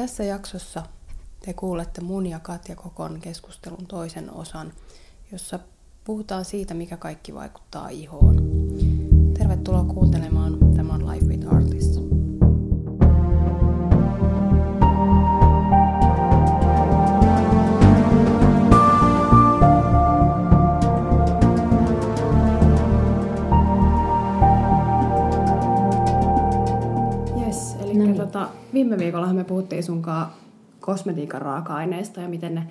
Tässä jaksossa te kuulette mun ja Katja Kokon keskustelun toisen osan, jossa puhutaan siitä, mikä kaikki vaikuttaa ihoon. Tervetuloa kuuntelemaan. Tämä on Life with Artists. Viime viikolla me puhuttiin sunkaan kosmetiikan raaka-aineista ja miten ne,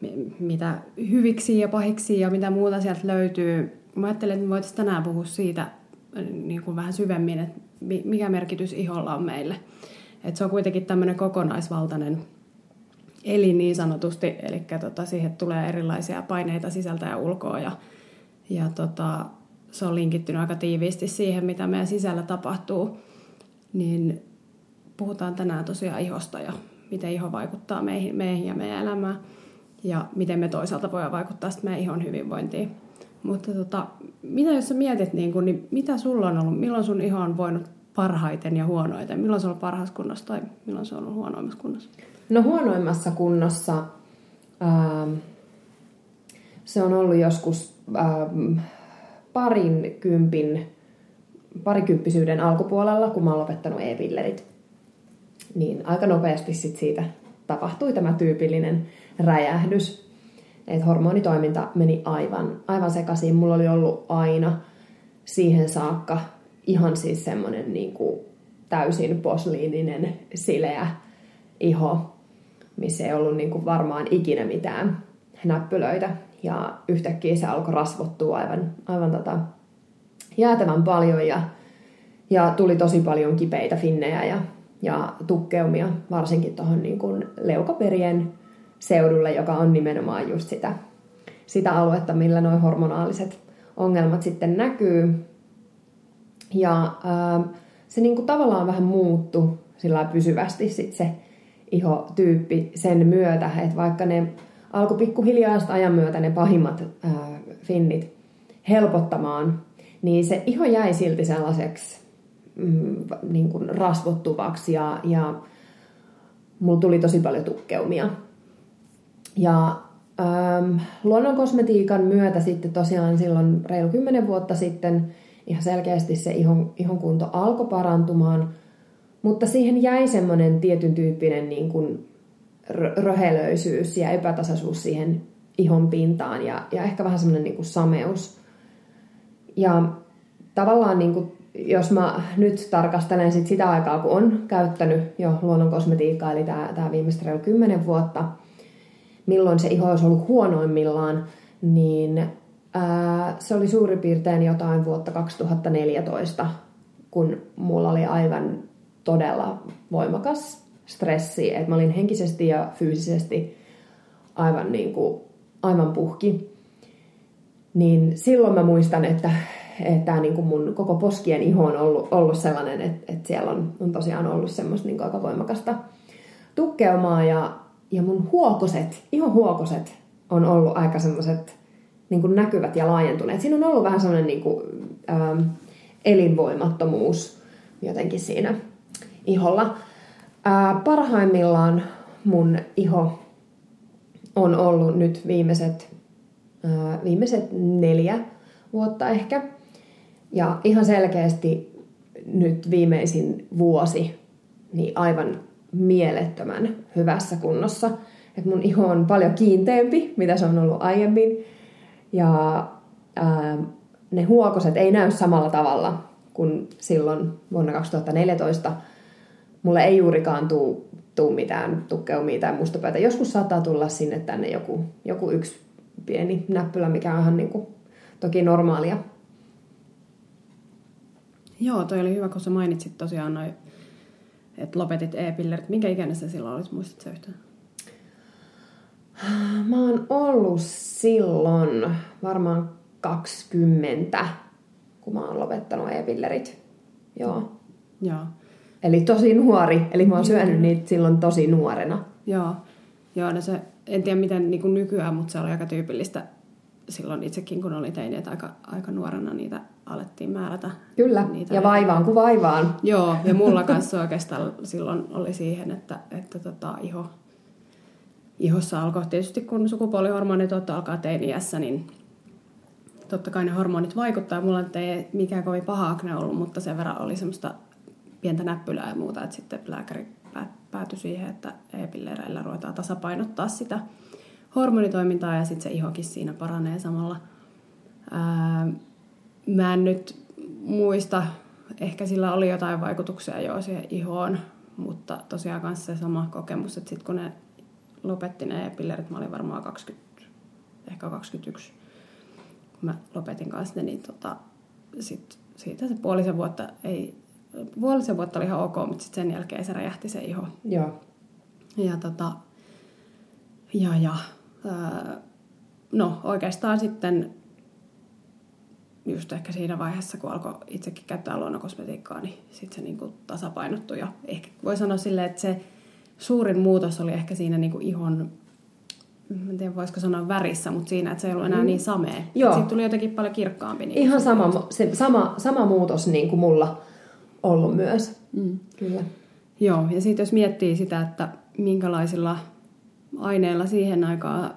mi- mitä hyviksi ja pahiksi ja mitä muuta sieltä löytyy. Mä ajattelin, että me voitaisiin tänään puhua siitä äh, niin kuin vähän syvemmin, että mi- mikä merkitys iholla on meille. Et se on kuitenkin tämmöinen kokonaisvaltainen elin niin sanotusti, eli tota, siihen tulee erilaisia paineita sisältä ja ulkoa ja, ja tota, se on linkittynyt aika tiiviisti siihen, mitä meidän sisällä tapahtuu. Niin puhutaan tänään tosiaan ihosta ja miten iho vaikuttaa meihin, meihin ja meidän elämään ja miten me toisaalta voidaan vaikuttaa sitten meidän ihon hyvinvointiin. Mutta tota, mitä jos sä mietit, niin, kun, niin mitä sulla on ollut, milloin sun iho on voinut parhaiten ja huonoiten? Milloin se on ollut parhaassa kunnossa tai milloin se on ollut huonoimmassa kunnossa? No huonoimmassa kunnossa ähm, se on ollut joskus ähm, parin kympin, parikymppisyyden alkupuolella, kun mä oon lopettanut e-pillerit. Niin aika nopeasti sit siitä tapahtui tämä tyypillinen räjähdys. Et hormonitoiminta meni aivan, aivan sekaisin. Mulla oli ollut aina siihen saakka ihan siis semmoinen niin täysin posliininen, sileä iho, missä ei ollut niin kuin varmaan ikinä mitään näppylöitä. Ja yhtäkkiä se alkoi rasvottua aivan, aivan tota jäätävän paljon ja, ja tuli tosi paljon kipeitä finnejä ja, ja tukkeumia, varsinkin tuohon niin kuin leukaperien seudulle, joka on nimenomaan just sitä, sitä aluetta, millä nuo hormonaaliset ongelmat sitten näkyy. Ja ää, se niin kuin tavallaan vähän muuttu sillä pysyvästi sit se ihotyyppi sen myötä, että vaikka ne alkoi pikkuhiljaa ajan myötä ne pahimmat ää, finnit helpottamaan, niin se iho jäi silti sellaiseksi mm, niin kuin rasvottuvaksi ja, ja mulla tuli tosi paljon tukkeumia. Ja ähm, luonnon kosmetiikan myötä sitten tosiaan silloin reilu 10 vuotta sitten ihan selkeästi se ihon, ihon kunto alkoi parantumaan, mutta siihen jäi semmoinen tietyn tyyppinen niin kuin rö- röhelöisyys ja epätasaisuus siihen ihon pintaan ja, ja ehkä vähän semmoinen niin kuin sameus. Ja tavallaan niin kuin, jos mä nyt tarkastelen sit sitä aikaa, kun on käyttänyt jo luonnon kosmetiikkaa, eli tämä, viimeiset reilu 10 vuotta, milloin se iho olisi ollut huonoimmillaan, niin ää, se oli suurin piirtein jotain vuotta 2014, kun mulla oli aivan todella voimakas stressi, että mä olin henkisesti ja fyysisesti aivan, niin kuin, aivan puhki. Niin silloin mä muistan, että, että niin kuin mun koko poskien iho on ollut, ollut sellainen, että, että siellä on, on tosiaan ollut semmoista niin kuin aika voimakasta tukkeumaa ja, ja mun huokoset, ihohuokoset on ollut aika semmoiset niin kuin näkyvät ja laajentuneet. Siinä on ollut vähän semmoinen niin kuin, ähm, elinvoimattomuus jotenkin siinä iholla. Ää, parhaimmillaan mun iho on ollut nyt viimeiset, ää, viimeiset neljä vuotta ehkä. Ja ihan selkeästi nyt viimeisin vuosi niin aivan mielettömän hyvässä kunnossa. Et mun iho on paljon kiinteämpi, mitä se on ollut aiemmin. Ja ää, ne huokoset ei näy samalla tavalla kuin silloin vuonna 2014. Mulle ei juurikaan tuu, tuu mitään tukkeumia tai mustapäätä. Joskus saattaa tulla sinne tänne joku, joku yksi pieni näppylä, mikä on ihan niin kuin, toki normaalia. Joo, toi oli hyvä, kun sä mainitsit tosiaan noin, että lopetit e-pillerit. Minkä ikäinen sä silloin olit, muistatko sä yhtään? Mä oon ollut silloin varmaan 20, kun mä oon lopettanut e-pillerit. Joo. Joo. Eli tosi nuori. Eli mä oon syönyt niitä silloin tosi nuorena. Joo, Joo no se, en tiedä miten niin kuin nykyään, mutta se oli aika tyypillistä silloin itsekin, kun olin teini, että aika, aika nuorena niitä alettiin määrätä. Kyllä, niitä ja vaivaan kuin vaivaan. Joo, ja mulla kanssa oikeastaan silloin oli siihen, että, että tota, iho, ihossa alkoi tietysti, kun sukupuolihormonit alkaa teiniässä, niin totta kai ne hormonit vaikuttaa. Mulla ei mikään kovin paha akne ollut, mutta sen verran oli semmoista pientä näppylää ja muuta, että sitten lääkäri päätyi siihen, että e-pillereillä ruvetaan tasapainottaa sitä hormonitoimintaa ja sitten se ihokin siinä paranee samalla. Ää, mä en nyt muista, ehkä sillä oli jotain vaikutuksia jo siihen ihoon, mutta tosiaan kanssa se sama kokemus, että sitten kun ne lopetti ne pillerit, mä olin varmaan 20, ehkä 21, kun mä lopetin kanssa ne, niin tota, sit siitä se puolisen vuotta ei, puolisen vuotta oli ihan ok, mutta sitten sen jälkeen se räjähti se iho. Joo. Ja tota, ja, ja no oikeastaan sitten just ehkä siinä vaiheessa, kun alkoi itsekin käyttää luonnokosmetiikkaa, niin sitten se niin kuin tasapainottui. Ja ehkä voi sanoa silleen, että se suurin muutos oli ehkä siinä niin kuin ihon, en tiedä voisiko sanoa värissä, mutta siinä, että se ei ollut enää mm. niin samea. Joo. Siitä tuli jotenkin paljon kirkkaampi. Niin Ihan sama, se, sama, sama muutos niin kuin mulla ollut myös. Mm. Kyllä. Joo, ja sitten jos miettii sitä, että minkälaisilla aineilla siihen aikaan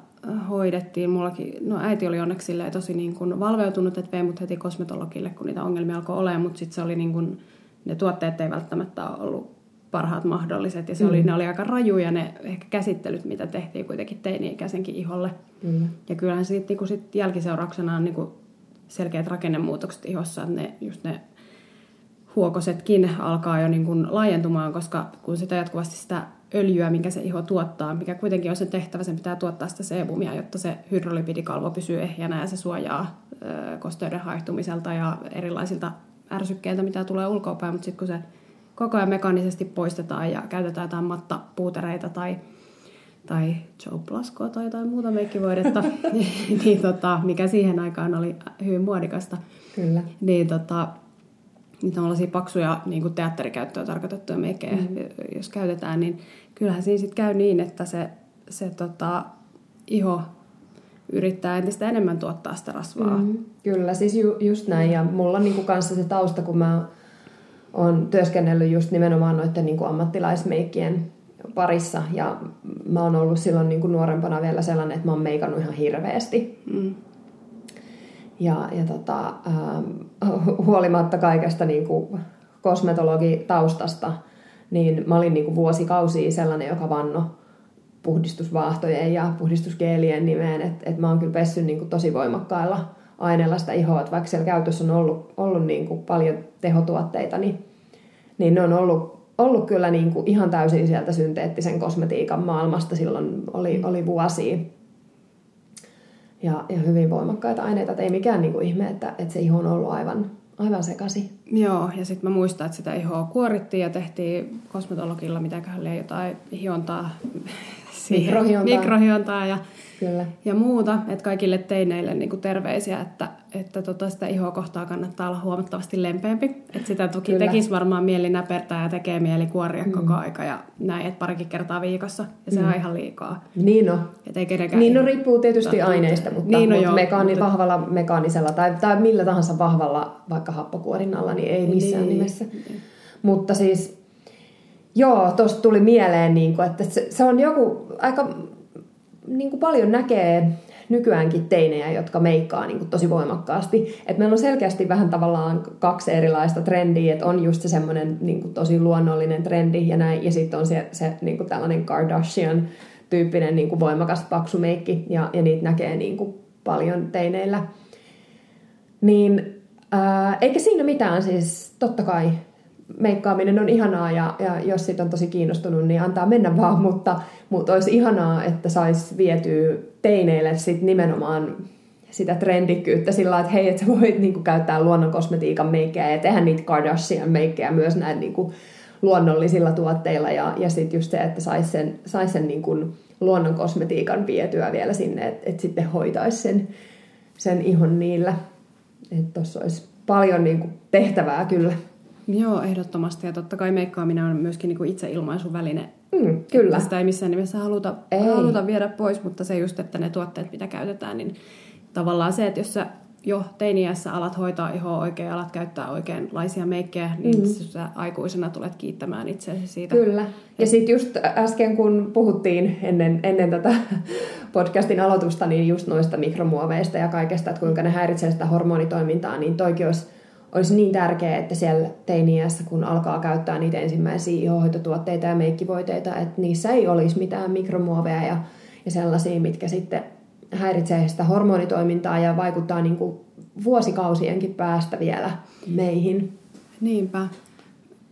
hoidettiin. Mullakin, no äiti oli onneksi tosi niin kuin valveutunut, että vei mut heti kosmetologille, kun niitä ongelmia alkoi olemaan, mutta sitten se oli niin kuin, ne tuotteet ei välttämättä ollut parhaat mahdolliset ja se mm. oli, ne oli aika rajuja ne ehkä käsittelyt, mitä tehtiin kuitenkin teini-ikäisenkin iholle. Mm. Ja kyllähän sitten niin sit jälkiseurauksena on niin kuin selkeät rakennemuutokset ihossa, että ne, just ne huokosetkin alkaa jo niin kuin laajentumaan, koska kun sitä jatkuvasti sitä öljyä, minkä se iho tuottaa, mikä kuitenkin on sen tehtävä, sen pitää tuottaa sitä sebumia, jotta se hydrolipidikalvo pysyy ehjänä ja se suojaa kosteuden haihtumiselta ja erilaisilta ärsykkeiltä, mitä tulee ulkoapäin, mutta sitten kun se koko ajan mekaanisesti poistetaan ja käytetään jotain mattapuutereita tai, tai Joe Blaskoa tai jotain muuta meikkivoidetta, niin, niin tota, mikä siihen aikaan oli hyvin muodikasta, Kyllä. niin tota, niin tällaisia paksuja niin kuin teatterikäyttöön tarkoitettuja meikkejä, mm. jos käytetään, niin kyllähän siinä sitten käy niin, että se, se tota, iho yrittää entistä enemmän tuottaa sitä rasvaa. Mm, kyllä, siis ju, just näin. Ja mulla on niinku kanssa se tausta, kun mä oon työskennellyt just nimenomaan noiden niinku ammattilaismeikkien parissa. Ja mä oon ollut silloin niinku nuorempana vielä sellainen, että mä oon meikannut ihan hirveästi. Mm. Ja, ja tota, ähm, huolimatta kaikesta niin kuin kosmetologitaustasta, niin mä olin niin kuin vuosikausia sellainen, joka vanno puhdistusvaahtojen ja puhdistusgeelien nimeen, että et mä oon kyllä pessyt niin kuin tosi voimakkailla aineilla sitä ihoa, että vaikka siellä käytössä on ollut, ollut niin kuin paljon tehotuotteita, niin, niin ne on ollut, ollut kyllä niin kuin ihan täysin sieltä synteettisen kosmetiikan maailmasta. Silloin oli, oli vuosia ja, ja hyvin voimakkaita aineita. Että ei mikään niin kuin ihme, että, että se iho on ollut aivan, aivan sekasi. Joo, ja sitten mä muistan, että sitä ihoa kuorittiin ja tehtiin kosmetologilla mitäköhän jotain hiontaa siihen. Mikrohiontaa. Mikrohiontaa ja Kyllä. ja muuta. Että kaikille teineille niin kuin terveisiä, että, että tota sitä ihoa kohtaa kannattaa olla huomattavasti lempeämpi. Että sitä toki Kyllä. tekisi varmaan mieli näpertää ja tekee mieli kuoria mm. koko aika ja näin, että parikin kertaa viikossa. Ja se mm. on ihan liikaa. Niin on. Et ei niin no riippuu tietysti aineista, mutta, niin no mutta, joo, mekaani, mutta vahvalla mekaanisella tai, tai millä tahansa vahvalla vaikka happokuorinnalla, niin ei missään niin. nimessä. Niin. Mutta siis Joo, tuosta tuli mieleen, niin kuin, että se, se on joku aika niin kuin paljon näkee nykyäänkin teinejä, jotka meikkaa niin kuin tosi voimakkaasti. Et meillä on selkeästi vähän tavallaan kaksi erilaista trendiä, että on just se semmoinen niin tosi luonnollinen trendi ja näin, ja sitten on se, se niin kuin tällainen Kardashian tyyppinen niin kuin voimakas paksu meikki, ja, ja niitä näkee niin kuin paljon teineillä. Niin ää, eikä siinä mitään, siis totta kai meikkaaminen on ihanaa ja, ja jos siitä on tosi kiinnostunut, niin antaa mennä vaan, mutta, mutta olisi ihanaa, että saisi vietyä teineille sit nimenomaan sitä trendikkyyttä sillä että hei, että voit niinku käyttää luonnon kosmetiikan meikkejä ja tehdä niitä Kardashian meikkejä myös näin niinku luonnollisilla tuotteilla ja, ja sitten just se, että saisi sen, sais sen niinku luonnon kosmetiikan vietyä vielä sinne, että et sitten hoitaisi sen, sen ihon niillä. Että tuossa olisi paljon niinku tehtävää kyllä. Joo, ehdottomasti. Ja totta kai meikkaaminen on myöskin niin kuin itse ilmaisuväline. Mm, kyllä. Sitä ei missään nimessä haluta, ei. haluta viedä pois, mutta se just, että ne tuotteet, mitä käytetään, niin tavallaan se, että jos sä jo teiniässä alat hoitaa ihoa oikein, alat käyttää oikeanlaisia meikkejä, niin mm-hmm. sä aikuisena tulet kiittämään itseäsi siitä. Kyllä. Ja, sitten just äsken, kun puhuttiin ennen, ennen tätä podcastin aloitusta, niin just noista mikromuoveista ja kaikesta, että kuinka ne häiritsee sitä hormonitoimintaa, niin toikin olisi, olisi niin tärkeää, että siellä teiniässä, kun alkaa käyttää niitä ensimmäisiä ihohoitotuotteita ja meikkivoiteita, että niissä ei olisi mitään mikromuoveja ja, ja sellaisia, mitkä sitten häiritsee sitä hormonitoimintaa ja vaikuttaa niin kuin vuosikausienkin päästä vielä meihin. Niinpä.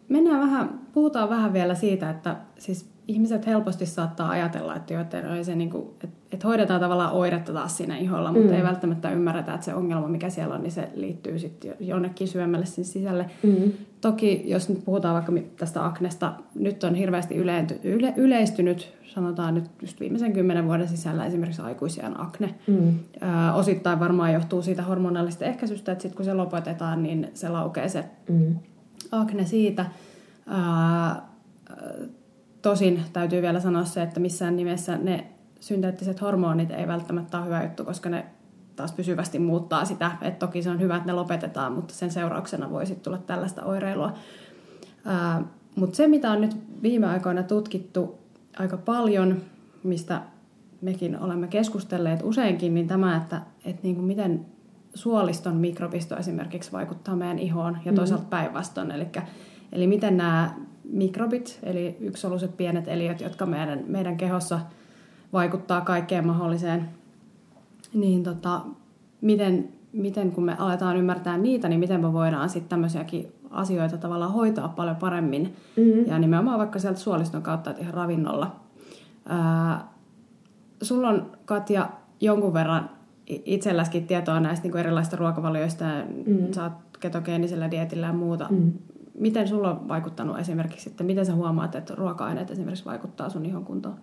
Mennään vähän, puhutaan vähän vielä siitä, että siis ihmiset helposti saattaa ajatella, että, jo, että, se niin kuin, että, että hoidetaan tavallaan oiretta taas siinä iholla, mutta mm. ei välttämättä ymmärretä, että se ongelma, mikä siellä on, niin se liittyy sitten jonnekin syömälle sinne sisälle. Mm. Toki, jos nyt puhutaan vaikka tästä aknesta, nyt on hirveästi yleenty, yle, yleistynyt, sanotaan nyt just viimeisen kymmenen vuoden sisällä esimerkiksi aikuisien akne. Mm. Ö, osittain varmaan johtuu siitä hormonaalista ehkäisystä, että sitten kun se lopetetaan, niin se laukee se mm. akne siitä. Ö, Tosin täytyy vielä sanoa se, että missään nimessä ne synteettiset hormonit ei välttämättä ole hyvä juttu, koska ne taas pysyvästi muuttaa sitä. Et toki se on hyvä, että ne lopetetaan, mutta sen seurauksena voi sitten tulla tällaista oireilua. Mutta se, mitä on nyt viime aikoina tutkittu aika paljon, mistä mekin olemme keskustelleet useinkin, niin tämä, että, että niin kuin miten suoliston mikrobisto esimerkiksi vaikuttaa meidän ihoon ja mm-hmm. toisaalta päinvastoin. Eli, eli miten nämä mikrobit, eli yksisoluiset pienet eliöt, jotka meidän, meidän kehossa vaikuttaa kaikkeen mahdolliseen, niin tota, miten, miten kun me aletaan ymmärtää niitä, niin miten me voidaan sitten tämmöisiäkin asioita tavallaan hoitaa paljon paremmin. Mm-hmm. Ja nimenomaan vaikka sieltä suoliston kautta, että ihan ravinnolla. Ää, sulla on, Katja, jonkun verran itselläskin tietoa näistä niin kuin erilaisista ruokavalioista mm-hmm. sä oot ketogeenisellä dietillä ja muuta. Mm-hmm miten sulla on vaikuttanut esimerkiksi, että miten sä huomaat, että ruoka-aineet esimerkiksi vaikuttaa sun ihon kuntoon?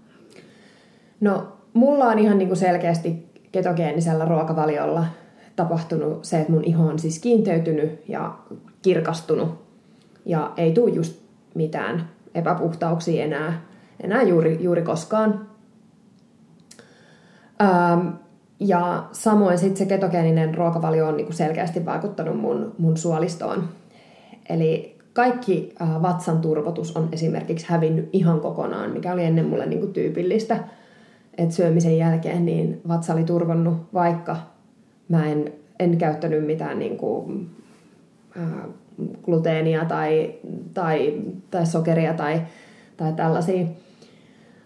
No, mulla on ihan niin kuin selkeästi ketogeenisellä ruokavaliolla tapahtunut se, että mun iho on siis kiinteytynyt ja kirkastunut ja ei tule just mitään epäpuhtauksia enää, enää juuri, juuri koskaan. Ähm, ja samoin sitten se ketogeeninen ruokavalio on niinku selkeästi vaikuttanut mun, mun suolistoon. Eli kaikki äh, vatsan turvotus on esimerkiksi hävinnyt ihan kokonaan, mikä oli ennen mulle niin kuin tyypillistä. Että syömisen jälkeen niin vatsa oli turvonnut, vaikka mä en, en käyttänyt mitään niin kuin, äh, gluteenia tai, tai, tai sokeria tai, tai tällaisia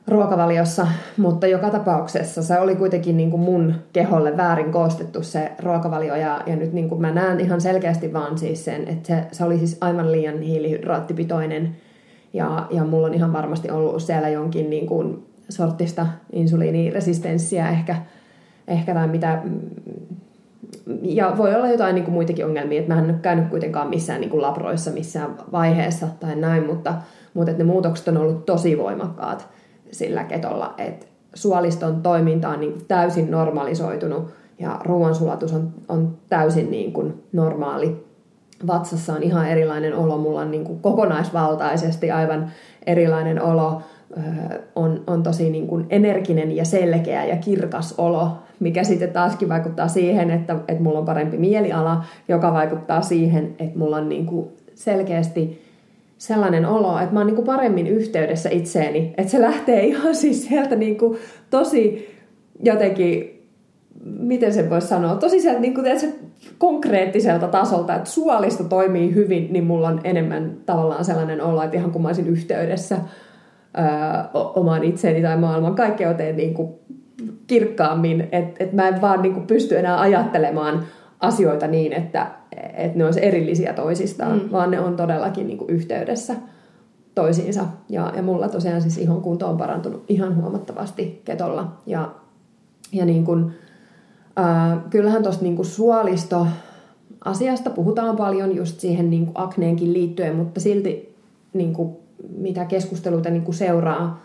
ruokavaliossa, mutta joka tapauksessa se oli kuitenkin niin kuin mun keholle väärin koostettu se ruokavalio ja, ja nyt niin kuin mä näen ihan selkeästi vaan siis sen, että se, se oli siis aivan liian hiilihydraattipitoinen ja, ja mulla on ihan varmasti ollut siellä jonkin niin kuin sortista insuliiniresistenssiä ehkä, ehkä tai mitä ja voi olla jotain niin kuin muitakin ongelmia, että mä en ole käynyt kuitenkaan missään niin kuin labroissa missään vaiheessa tai näin, mutta, mutta että ne muutokset on ollut tosi voimakkaat sillä ketolla, että suoliston toiminta on niin täysin normalisoitunut ja ruoansulatus on, on täysin niin kuin normaali. Vatsassa on ihan erilainen olo, mulla on niin kuin kokonaisvaltaisesti aivan erilainen olo, on, on tosi niin kuin energinen ja selkeä ja kirkas olo, mikä sitten taaskin vaikuttaa siihen, että, että mulla on parempi mieliala, joka vaikuttaa siihen, että mulla on niin kuin selkeästi sellainen olo, että mä oon niinku paremmin yhteydessä itseeni. Että se lähtee ihan siis sieltä niinku tosi jotenkin, miten se voisi sanoa, tosi sieltä niinku, se konkreettiselta tasolta, että suolisto toimii hyvin, niin mulla on enemmän tavallaan sellainen olo, että ihan kun mä olisin yhteydessä öö, omaan itseeni tai maailman kaikkeuteen niinku kirkkaammin, että et mä en vaan niinku pysty enää ajattelemaan asioita niin, että että ne olisi erillisiä toisistaan, mm. vaan ne on todellakin niin kuin yhteydessä toisiinsa. Ja, ja mulla tosiaan siis ihon kunto on parantunut ihan huomattavasti ketolla. Ja, ja niin kuin, ää, kyllähän tuosta niin suolisto asiasta puhutaan paljon just siihen niin kuin akneenkin liittyen, mutta silti niin kuin, mitä keskusteluita niin kuin seuraa,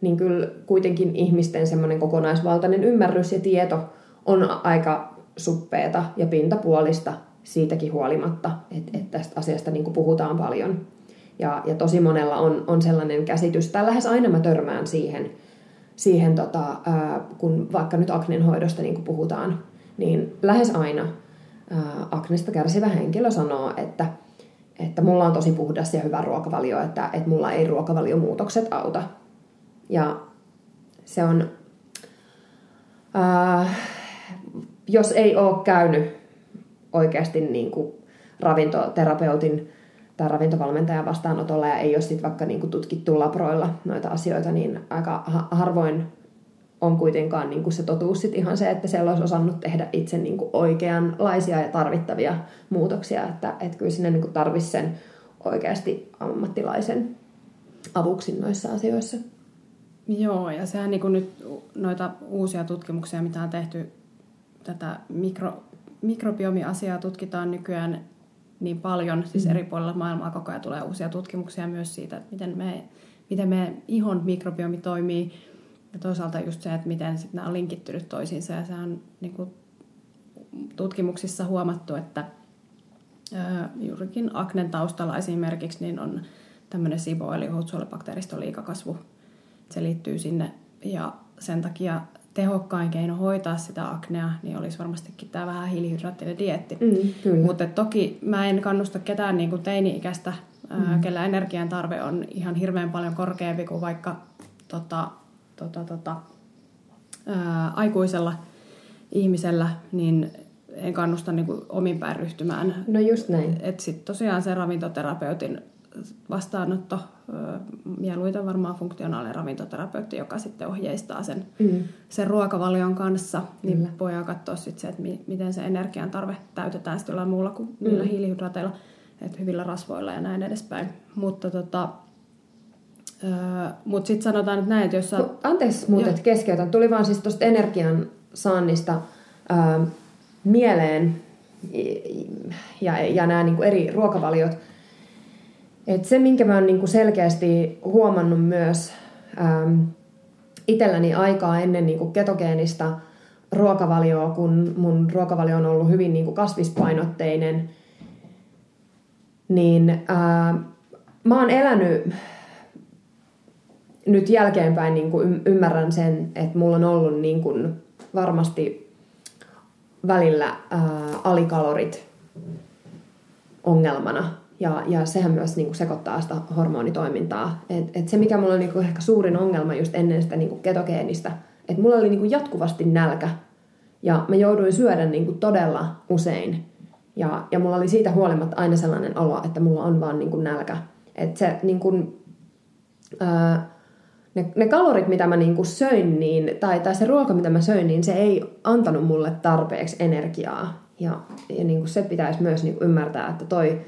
niin kyllä kuitenkin ihmisten semmoinen kokonaisvaltainen ymmärrys ja tieto on aika suppeeta ja pintapuolista siitäkin huolimatta, että, että tästä asiasta niin puhutaan paljon. Ja, ja tosi monella on, on sellainen käsitys, tai lähes aina mä törmään siihen, siihen tota, ää, kun vaikka nyt aknen hoidosta niin puhutaan, niin lähes aina ää, aknesta kärsivä henkilö sanoo, että, että mulla on tosi puhdas ja hyvä ruokavalio, että, että mulla ei ruokavaliomuutokset auta. Ja se on, ää, jos ei ole käynyt oikeasti niin kuin ravintoterapeutin tai ravintovalmentajan vastaanotolla ja ei ole sitten vaikka niin kuin tutkittu labroilla noita asioita, niin aika harvoin on kuitenkaan niin kuin se totuus sit ihan se, että siellä olisi osannut tehdä itse niin kuin oikeanlaisia ja tarvittavia muutoksia, että, että kyllä sinne niin tarvitsisi sen oikeasti ammattilaisen avuksi noissa asioissa. Joo, ja sehän niin kuin nyt noita uusia tutkimuksia, mitä on tehty, tätä mikro, mikrobiomi-asiaa tutkitaan nykyään niin paljon, siis mm. eri puolilla maailmaa koko ajan tulee uusia tutkimuksia myös siitä, että miten, me, miten me ihon mikrobiomi toimii, ja toisaalta just se, että miten sit nämä on linkittynyt toisiinsa, ja se on niin kuin, tutkimuksissa huomattu, että ää, juurikin aknen taustalla esimerkiksi niin on tämmöinen SIBO, eli hutsuolibakteeriston liikakasvu, se liittyy sinne, ja sen takia tehokkain keino hoitaa sitä aknea, niin olisi varmastikin tämä vähän hiilihydraattinen dietti. Mm, Mutta toki mä en kannusta ketään niin kuin teini-ikäistä, mm. kellä energian tarve on ihan hirveän paljon korkeampi kuin vaikka tota, tota, tota, ää, aikuisella ihmisellä, niin en kannusta niin kuin omin päin ryhtymään. No just näin. Että sitten tosiaan se ravintoterapeutin vastaanotto, mieluiten varmaan funktionaalinen ravintoterapeutti, joka sitten ohjeistaa sen, mm. sen ruokavalion kanssa, niin Kyllä. voidaan katsoa sitten se, että mi, miten se energian tarve täytetään sitten jollain muulla kuin mm. niillä hiilihydraateilla, että hyvillä rasvoilla ja näin edespäin. Mutta tota, Öö, Mutta sitten sanotaan että jos sä... Anteeksi muuten, että keskeytän. Tuli vaan siis tuosta energian saannista öö, mieleen ja, ja nämä niinku eri ruokavaliot. Et se, minkä mä oon niinku selkeästi huomannut myös ähm, itselläni aikaa ennen niinku ketogeenista ruokavalioa, kun mun ruokavalio on ollut hyvin niinku kasvispainotteinen, niin äh, mä oon elänyt nyt jälkeenpäin niin kuin ymmärrän sen, että mulla on ollut niin kuin varmasti välillä ää, alikalorit ongelmana. Ja, ja sehän myös niin kuin sekoittaa sitä hormonitoimintaa. Et, et se, mikä mulla on niin kuin ehkä suurin ongelma just ennen sitä niin kuin ketogeenistä, että mulla oli niin kuin jatkuvasti nälkä. Ja mä jouduin syödä niin kuin todella usein. Ja, ja mulla oli siitä huolimatta aina sellainen olo, että mulla on vaan niin kuin nälkä. Että se niin kuin, ää, ne, ne kalorit, mitä mä niinku söin, niin, tai, tai se ruoka, mitä mä söin, niin se ei antanut mulle tarpeeksi energiaa. Ja, ja niinku se pitäisi myös niinku ymmärtää, että toi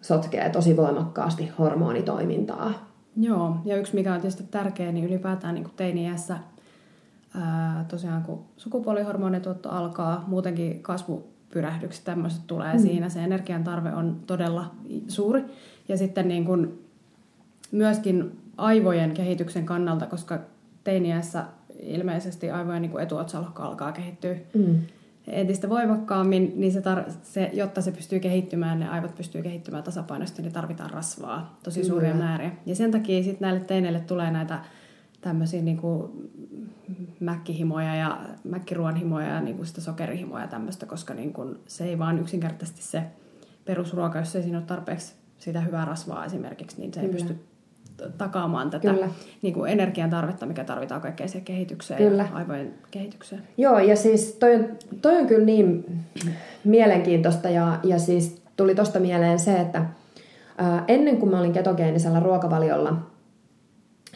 sotkee tosi voimakkaasti hormonitoimintaa. Joo, ja yksi mikä on tietysti tärkeä, niin ylipäätään niin teini-iässä, ää, tosiaan kun sukupuolihormonituotto alkaa, muutenkin kasvupyrähdykset tämmöiset tulee mm. siinä, se energian tarve on todella suuri. Ja sitten niin kuin myöskin aivojen kehityksen kannalta, koska teiniässä ilmeisesti aivojen niin etuotsalohko alkaa kehittyä mm. Entistä voimakkaammin, niin se tar- se, jotta se pystyy kehittymään, ne aivot pystyy kehittymään tasapainoisesti, niin tarvitaan rasvaa, tosi suuria mm. määriä. Ja sen takia sitten näille teineille tulee näitä tämmöisiä niin kuin mäkkihimoja ja mäkkiruoanhimoja ja niin kuin sitä sokerihimoja ja tämmöistä, koska niin kuin se ei vaan yksinkertaisesti se perusruoka, jos ei siinä ole tarpeeksi sitä hyvää rasvaa esimerkiksi, niin se ei pysty takaamaan tätä kyllä. Niin kuin energian tarvetta, mikä tarvitaan kaikkeen siihen kehitykseen kyllä. ja aivojen kehitykseen. Joo, ja siis toi on, toi on kyllä niin mielenkiintoista ja, ja siis tuli tosta mieleen se, että ää, ennen kuin mä olin ketogeenisellä ruokavaliolla,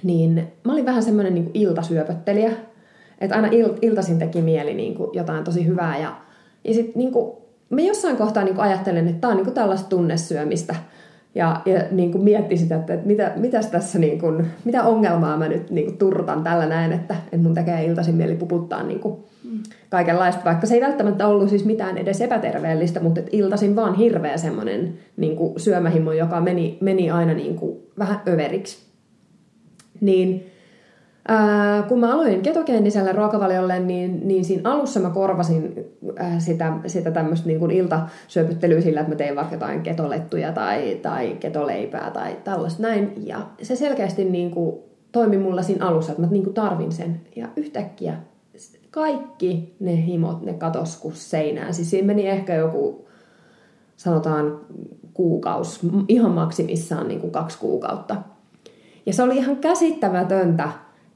niin mä olin vähän semmoinen niin iltasyöpöttelijä, että aina il, iltasin teki mieli niin kuin jotain tosi hyvää ja, ja sitten niin mä jossain kohtaa niin ajattelen, että tämä on niin tällaista tunnesyömistä – ja, ja niin kuin mietti sitä, että, että mitä, mitäs tässä niin kuin, mitä ongelmaa mä nyt niin kuin turtan tällä näin, että, että mun tekee iltaisin mieli puputtaa niin kuin kaikenlaista, vaikka se ei välttämättä ollut siis mitään edes epäterveellistä, mutta iltaisin vaan hirveä semmoinen niin kuin syömähimo, joka meni, meni aina niin kuin vähän överiksi. Niin Ää, kun mä aloin ketogeeniselle ruokavaliolle, niin, niin siinä alussa mä korvasin ää, sitä, sitä tämmöistä niin iltasyöpyttelyä sillä, että mä tein vaikka jotain ketolettuja tai, tai ketoleipää tai tällaista näin. Ja se selkeästi niin kuin toimi mulla siinä alussa, että mä niin kuin tarvin sen. Ja yhtäkkiä kaikki ne himot, ne katos kuin seinään. Siis siinä meni ehkä joku, sanotaan kuukaus, ihan maksimissaan niin kuin kaksi kuukautta. Ja se oli ihan käsittämätöntä,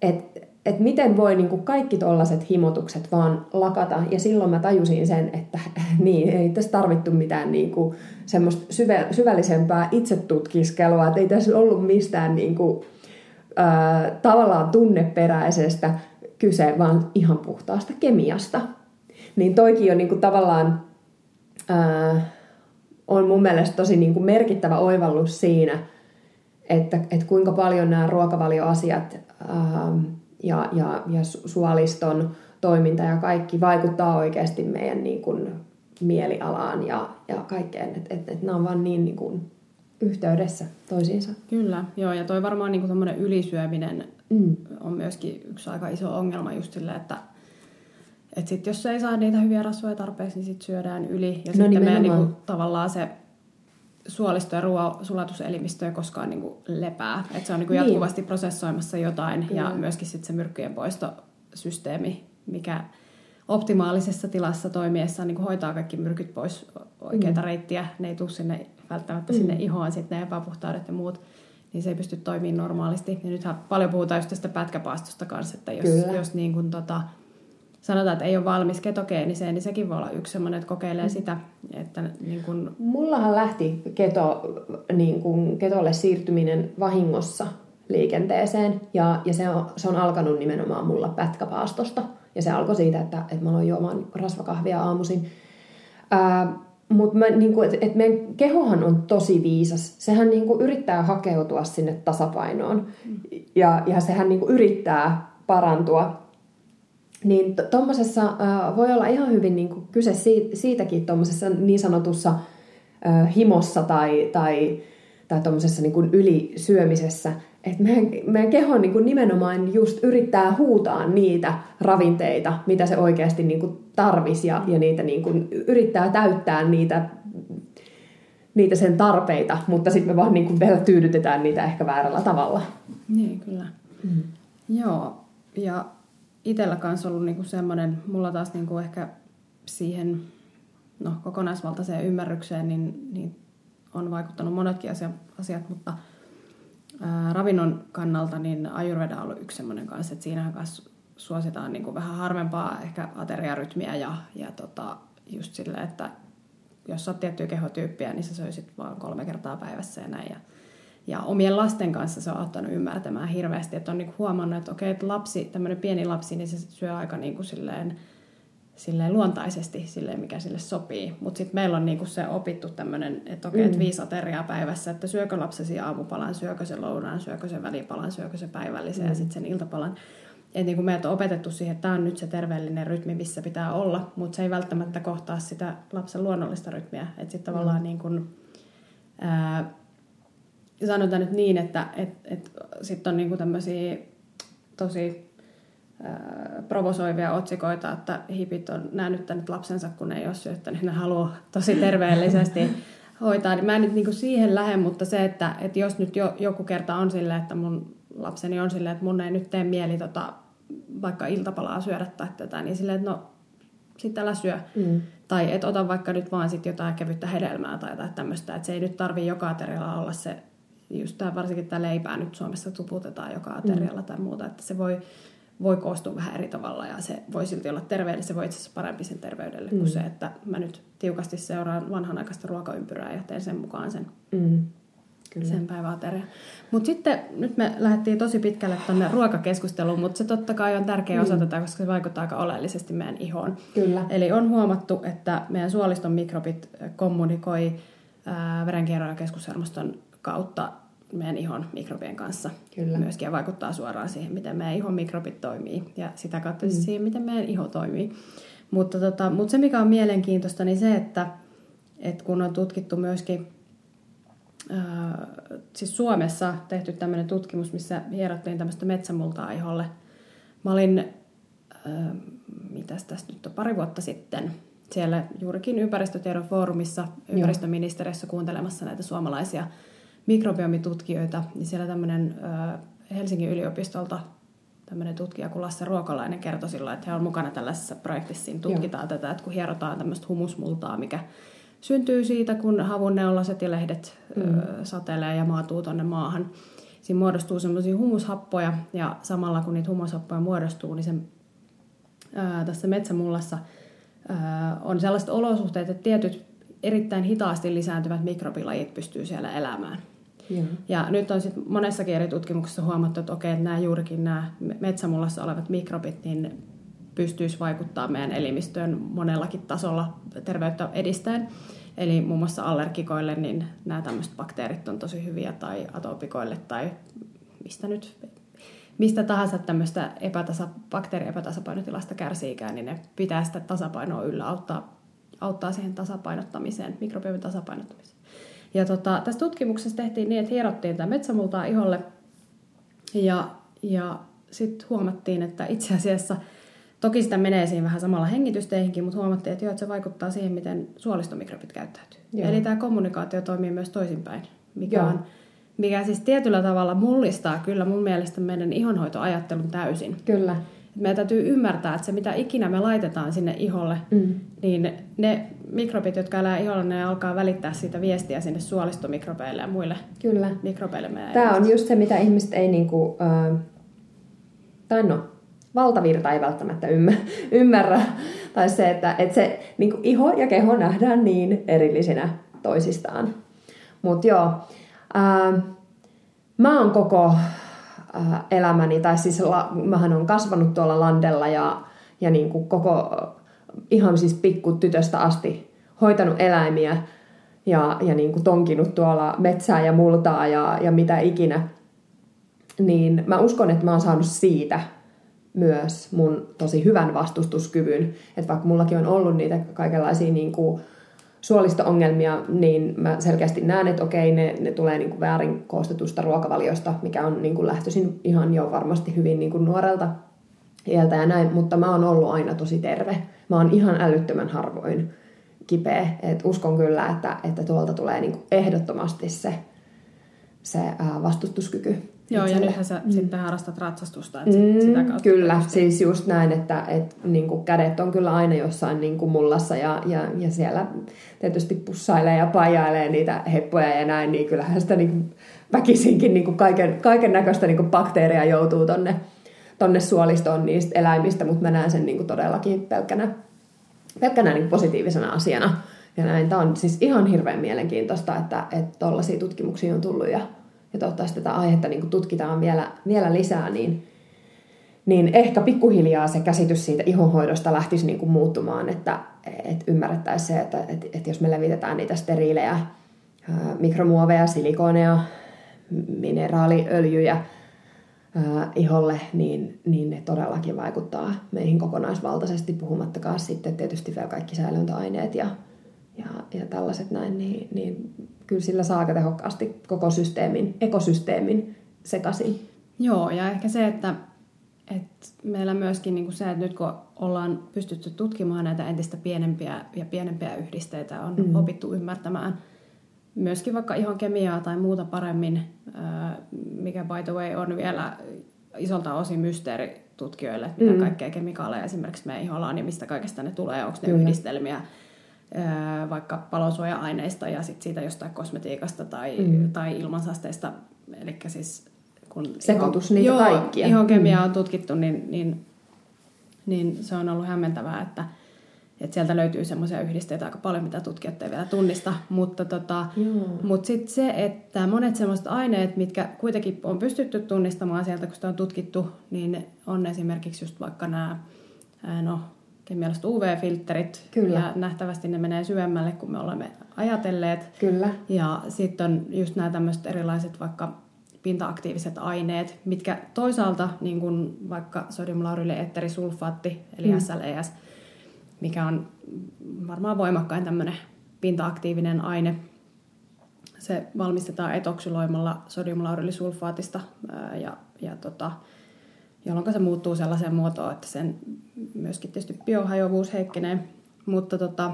että et miten voi niin kuin kaikki tollaset himotukset vaan lakata. Ja silloin mä tajusin sen, että niin, ei tässä tarvittu mitään niin kuin semmoista syve, syvällisempää itsetutkiskelua, että ei tässä ollut mistään niin kuin, ää, tavallaan tunneperäisestä kyse, vaan ihan puhtaasta kemiasta. Niin toikin on niin kuin tavallaan ää, on mun mielestä tosi niin kuin merkittävä oivallus siinä, että, että kuinka paljon nämä ruokavalioasiat ää, ja, ja, ja suoliston toiminta ja kaikki vaikuttaa oikeasti meidän niin kuin mielialaan ja, ja kaikkeen. Että et, et nämä on vaan niin, niin kuin yhteydessä toisiinsa. Kyllä, joo. Ja toi varmaan niin kuin ylisyöminen mm. on myöskin yksi aika iso ongelma just silleen, että et sit jos ei saa niitä hyviä rasvoja tarpeeksi, niin sit syödään yli. Ja no sitten meidän niin kuin, tavallaan se suolisto- ja ruoansulatuselimistöä koskaan niin kuin lepää. Että se on niin kuin jatkuvasti niin. prosessoimassa jotain Kyllä. ja myöskin sitten se myrkkyjen poistosysteemi, mikä optimaalisessa tilassa toimiessa niin kuin hoitaa kaikki myrkyt pois oikeita mm. reittiä. Ne ei tule sinne välttämättä mm. sinne ihoon, sitten ne epäpuhtaudet ja muut, niin se ei pysty toimimaan normaalisti. Ja nythän paljon puhutaan just tästä pätkäpaastosta kanssa, että jos, jos niin kuin tota, sanotaan, että ei ole valmis ketogeeniseen, niin sekin voi olla yksi semmoinen, että kokeilee mm. sitä. Että niin kun... Mullahan lähti keto, niin kun, ketolle siirtyminen vahingossa liikenteeseen ja, ja se, on, se on alkanut nimenomaan mulla pätkäpaastosta. Ja se alkoi siitä, että, että mä aloin juomaan rasvakahvia aamuisin. Mutta niin et, et meidän kehohan on tosi viisas. Sehän niin kuin, yrittää hakeutua sinne tasapainoon. Mm. Ja, ja sehän niin kuin, yrittää parantua niin tuommoisessa äh, voi olla ihan hyvin niin kuin kyse siitä, siitäkin tuommoisessa niin sanotussa äh, himossa tai, tai, tai tuommoisessa niin kuin ylisyömisessä, että meidän, meidän keho niin kuin nimenomaan just yrittää huutaa niitä ravinteita, mitä se oikeasti niin kuin tarvisi ja, ja niitä niin kuin yrittää täyttää niitä, niitä sen tarpeita, mutta sitten me vaan niin kuin vielä tyydytetään niitä ehkä väärällä tavalla. Niin, kyllä. Mm. Joo, ja itsellä kanssa ollut niinku semmoinen, mulla taas niinku ehkä siihen no, kokonaisvaltaiseen ymmärrykseen, niin, niin on vaikuttanut monetkin asiat, asiat mutta ää, ravinnon kannalta niin Ayurveda on ollut yksi semmoinen kanssa, että siinähän kanssa suositaan niin kuin vähän harvempaa ehkä ateriarytmiä ja, ja tota, just sille, että jos olet tiettyä kehotyyppiä, niin sä söisit vain kolme kertaa päivässä ja näin. Ja ja omien lasten kanssa se on auttanut ymmärtämään hirveästi, että on niinku huomannut, että okei, että lapsi, tämmöinen pieni lapsi, niin se syö aika niinku silleen, silleen luontaisesti, silleen mikä sille sopii. Mutta sitten meillä on niinku se opittu tämmöinen, että okei, mm. että viisi ateriaa päivässä, että syökö lapsesi aamupalan, syökö se lounaan, syökö se välipalan, syökö se päivällisen mm. ja sitten sen iltapalan. Että niin kuin meidät on opetettu siihen, että tämä on nyt se terveellinen rytmi, missä pitää olla, mutta se ei välttämättä kohtaa sitä lapsen luonnollista rytmiä. Että sitten tavallaan mm. niin kuin, ää, sanotaan nyt niin, että et, et, sitten on niinku tämmöisiä tosi ää, provosoivia otsikoita, että hipit on näännyttänyt lapsensa, kun ei ole syöttänyt, ne haluaa tosi terveellisesti hoitaa. Mä en nyt niinku siihen lähde, mutta se, että, että jos nyt jo, joku kerta on silleen, että mun lapseni on silleen, että mun ei nyt tee mieli tota, vaikka iltapalaa syödä tai tätä, niin silleen, että no sitten älä syö. Mm. Tai että ota vaikka nyt vaan sit jotain kevyttä hedelmää tai jotain tämmöistä, että se ei nyt tarvi joka aterialla olla se just tämä, varsinkin tämä leipää nyt Suomessa tuputetaan joka aterialla mm. tai muuta, että se voi, voi koostua vähän eri tavalla ja se voi silti olla terveellinen, se voi itse asiassa parempi sen terveydelle mm. kuin se, että mä nyt tiukasti seuraan vanhanaikaista ruokaympyrää ja teen sen mukaan sen, mm. Kyllä. sen päiväaterian. Mutta sitten nyt me lähdettiin tosi pitkälle tuonne ruokakeskusteluun, mutta se totta kai on tärkeä osa mm. tätä, koska se vaikuttaa aika oleellisesti meidän ihoon. Kyllä. Eli on huomattu, että meidän suoliston mikrobit kommunikoi verenkierron ja keskushermoston kautta meidän ihon mikrobien kanssa Kyllä. myöskin ja vaikuttaa suoraan siihen, miten meidän ihon mikrobit toimii ja sitä kautta mm. siihen, miten meidän iho toimii. Mutta, tota, mutta se, mikä on mielenkiintoista, niin se, että, että kun on tutkittu myöskin, ää, siis Suomessa tehty tämmöinen tutkimus, missä hierottiin tämmöistä metsämultaa iholle. Mä olin, ää, mitäs tästä nyt on, pari vuotta sitten siellä juurikin ympäristötiedon foorumissa ympäristöministeriössä kuuntelemassa näitä suomalaisia mikrobiomitutkijoita, niin siellä tämmöinen Helsingin yliopistolta tämmöinen tutkija kuin Lasse Ruokolainen kertoi silloin, että he on mukana tällaisessa projektissa. Siinä tutkitaan Joo. tätä, että kun hierotaan tämmöistä humusmultaa, mikä syntyy siitä, kun havunneulaset ja lehdet mm. ö, satelee ja maatuu tuonne maahan. Siinä muodostuu semmoisia humushappoja ja samalla kun niitä humushappoja muodostuu, niin se, ää, tässä metsämullassa ää, on sellaiset olosuhteet, että tietyt erittäin hitaasti lisääntyvät mikrobilajit pystyy siellä elämään. Ja, ja nyt on sitten monessakin eri tutkimuksessa huomattu, että okei, että nämä juurikin nämä metsämullassa olevat mikrobit, niin pystyisi vaikuttaa meidän elimistöön monellakin tasolla terveyttä edistäen. Eli muun muassa allergikoille niin nämä tämmöiset bakteerit on tosi hyviä tai atopikoille tai mistä nyt mistä tahansa tämmöistä epätasa, bakteeriepätasapainotilasta kärsiikään, niin ne pitää sitä tasapainoa yllä, auttaa, auttaa siihen tasapainottamiseen, mikrobioomin tasapainottamiseen. Ja tota, tässä tutkimuksessa tehtiin niin, että hierottiin tämä metsämultaa iholle ja, ja sitten huomattiin, että itse asiassa – Toki sitä menee siinä vähän samalla hengitysteihinkin, mutta huomattiin, että, joo, että se vaikuttaa siihen, miten suolistomikrobit käyttäytyy. Joo. Eli tämä kommunikaatio toimii myös toisinpäin, mikä, on, mikä siis tietyllä tavalla mullistaa kyllä mun mielestä meidän ihonhoitoajattelun täysin. Kyllä. Meidän täytyy ymmärtää, että se mitä ikinä me laitetaan sinne iholle, mm. niin ne mikrobit, jotka elää iholla, ne alkaa välittää siitä viestiä sinne suolistomikrobeille ja muille Kyllä. mikrobeille. Tämä on just se, mitä ihmiset ei niinku, äh, tai no, valtavirta ei välttämättä ymmärrä. Tai se, että, että se niin kuin iho ja keho nähdään niin erillisinä toisistaan. Mutta joo, ää, mä oon koko ää, elämäni, tai siis la, mähän on kasvanut tuolla landella ja, ja niin kuin koko ihan siis pikku tytöstä asti hoitanut eläimiä ja, ja niin kuin tonkinut tuolla metsää ja multaa ja, ja mitä ikinä. Niin mä uskon, että mä oon saanut siitä myös mun tosi hyvän vastustuskyvyn. Että vaikka mullakin on ollut niitä kaikenlaisia niin kuin suolisto-ongelmia, niin mä selkeästi näen, että okei, ne, ne tulee niin kuin väärin koostetusta ruokavaliosta, mikä on niin kuin lähtöisin ihan jo varmasti hyvin niin kuin nuorelta iältä ja näin, mutta mä oon ollut aina tosi terve. Mä oon ihan älyttömän harvoin kipeä. Et uskon kyllä, että, että tuolta tulee niin kuin ehdottomasti se, se vastustuskyky. Joo, ja nythän sä mm. sitten harrastat ratsastusta, että mm, sitä kautta Kyllä, tietysti. siis just näin, että et, niin kuin kädet on kyllä aina jossain niin kuin mullassa ja, ja, ja siellä tietysti pussailee ja pajailee niitä heppoja ja näin, niin kyllähän sitä niin kuin väkisinkin niin kuin kaiken, kaiken näköistä niin kuin bakteeria joutuu tonne, tonne suolistoon niistä eläimistä, mutta mä näen sen niin kuin todellakin pelkkänä, pelkkänä niin kuin positiivisena asiana. Ja näin, tämä on siis ihan hirveän mielenkiintoista, että tuollaisia tutkimuksia on tullut ja ja toivottavasti tätä aihetta niin tutkitaan vielä, vielä lisää, niin, niin ehkä pikkuhiljaa se käsitys siitä ihonhoidosta lähtisi niin kuin muuttumaan, että, että ymmärrettäisiin se, että, että, että jos me levitetään niitä steriilejä mikromuoveja, silikoneja, mineraaliöljyjä ää, iholle, niin, niin ne todellakin vaikuttaa meihin kokonaisvaltaisesti, puhumattakaan sitten tietysti vielä kaikki säilöntäaineet ja, ja, ja tällaiset näin, niin, niin kyllä sillä saa aika tehokkaasti koko systeemin, ekosysteemin sekaisin. Joo, ja ehkä se, että, että meillä myöskin niin kuin se, että nyt kun ollaan pystytty tutkimaan näitä entistä pienempiä ja pienempiä yhdisteitä, on mm. opittu ymmärtämään myöskin vaikka ihan kemiaa tai muuta paremmin, mikä by the way on vielä isolta osin mysteeri tutkijoille, että mitä mm. kaikkea kemikaaleja esimerkiksi meidän iholla on ja mistä kaikesta ne tulee, onko ne Kyllä. yhdistelmiä vaikka palonsuoja-aineista ja sit siitä jostain kosmetiikasta tai, mm. tai ilmansaasteista. Eli siis kun Sekoitus niitä joo, kaikkia. Ihon kemiaa mm. on tutkittu, niin, niin, niin se on ollut hämmentävää, että, että sieltä löytyy semmoisia yhdisteitä aika paljon, mitä tutkijat ei vielä tunnista. Mutta tota, mut sitten se, että monet semmoiset aineet, mitkä kuitenkin on pystytty tunnistamaan sieltä, kun sitä on tutkittu, niin on esimerkiksi just vaikka nämä no, kemialliset UV-filterit. Kyllä. Ja nähtävästi ne menee syvemmälle kuin me olemme ajatelleet. Kyllä. Ja sitten on just nämä tämmöiset erilaiset vaikka pinta-aktiiviset aineet, mitkä toisaalta, niin kuin vaikka sodiumlauryle-etterisulfaatti, eli mm. SLES, mikä on varmaan voimakkain tämmöinen pinta-aktiivinen aine, se valmistetaan etoksyloimalla sodiumlaurylisulfaatista ja, ja tota, jolloin se muuttuu sellaiseen muotoon, että sen myöskin tietysti biohajoavuus heikkenee. Mutta, tota,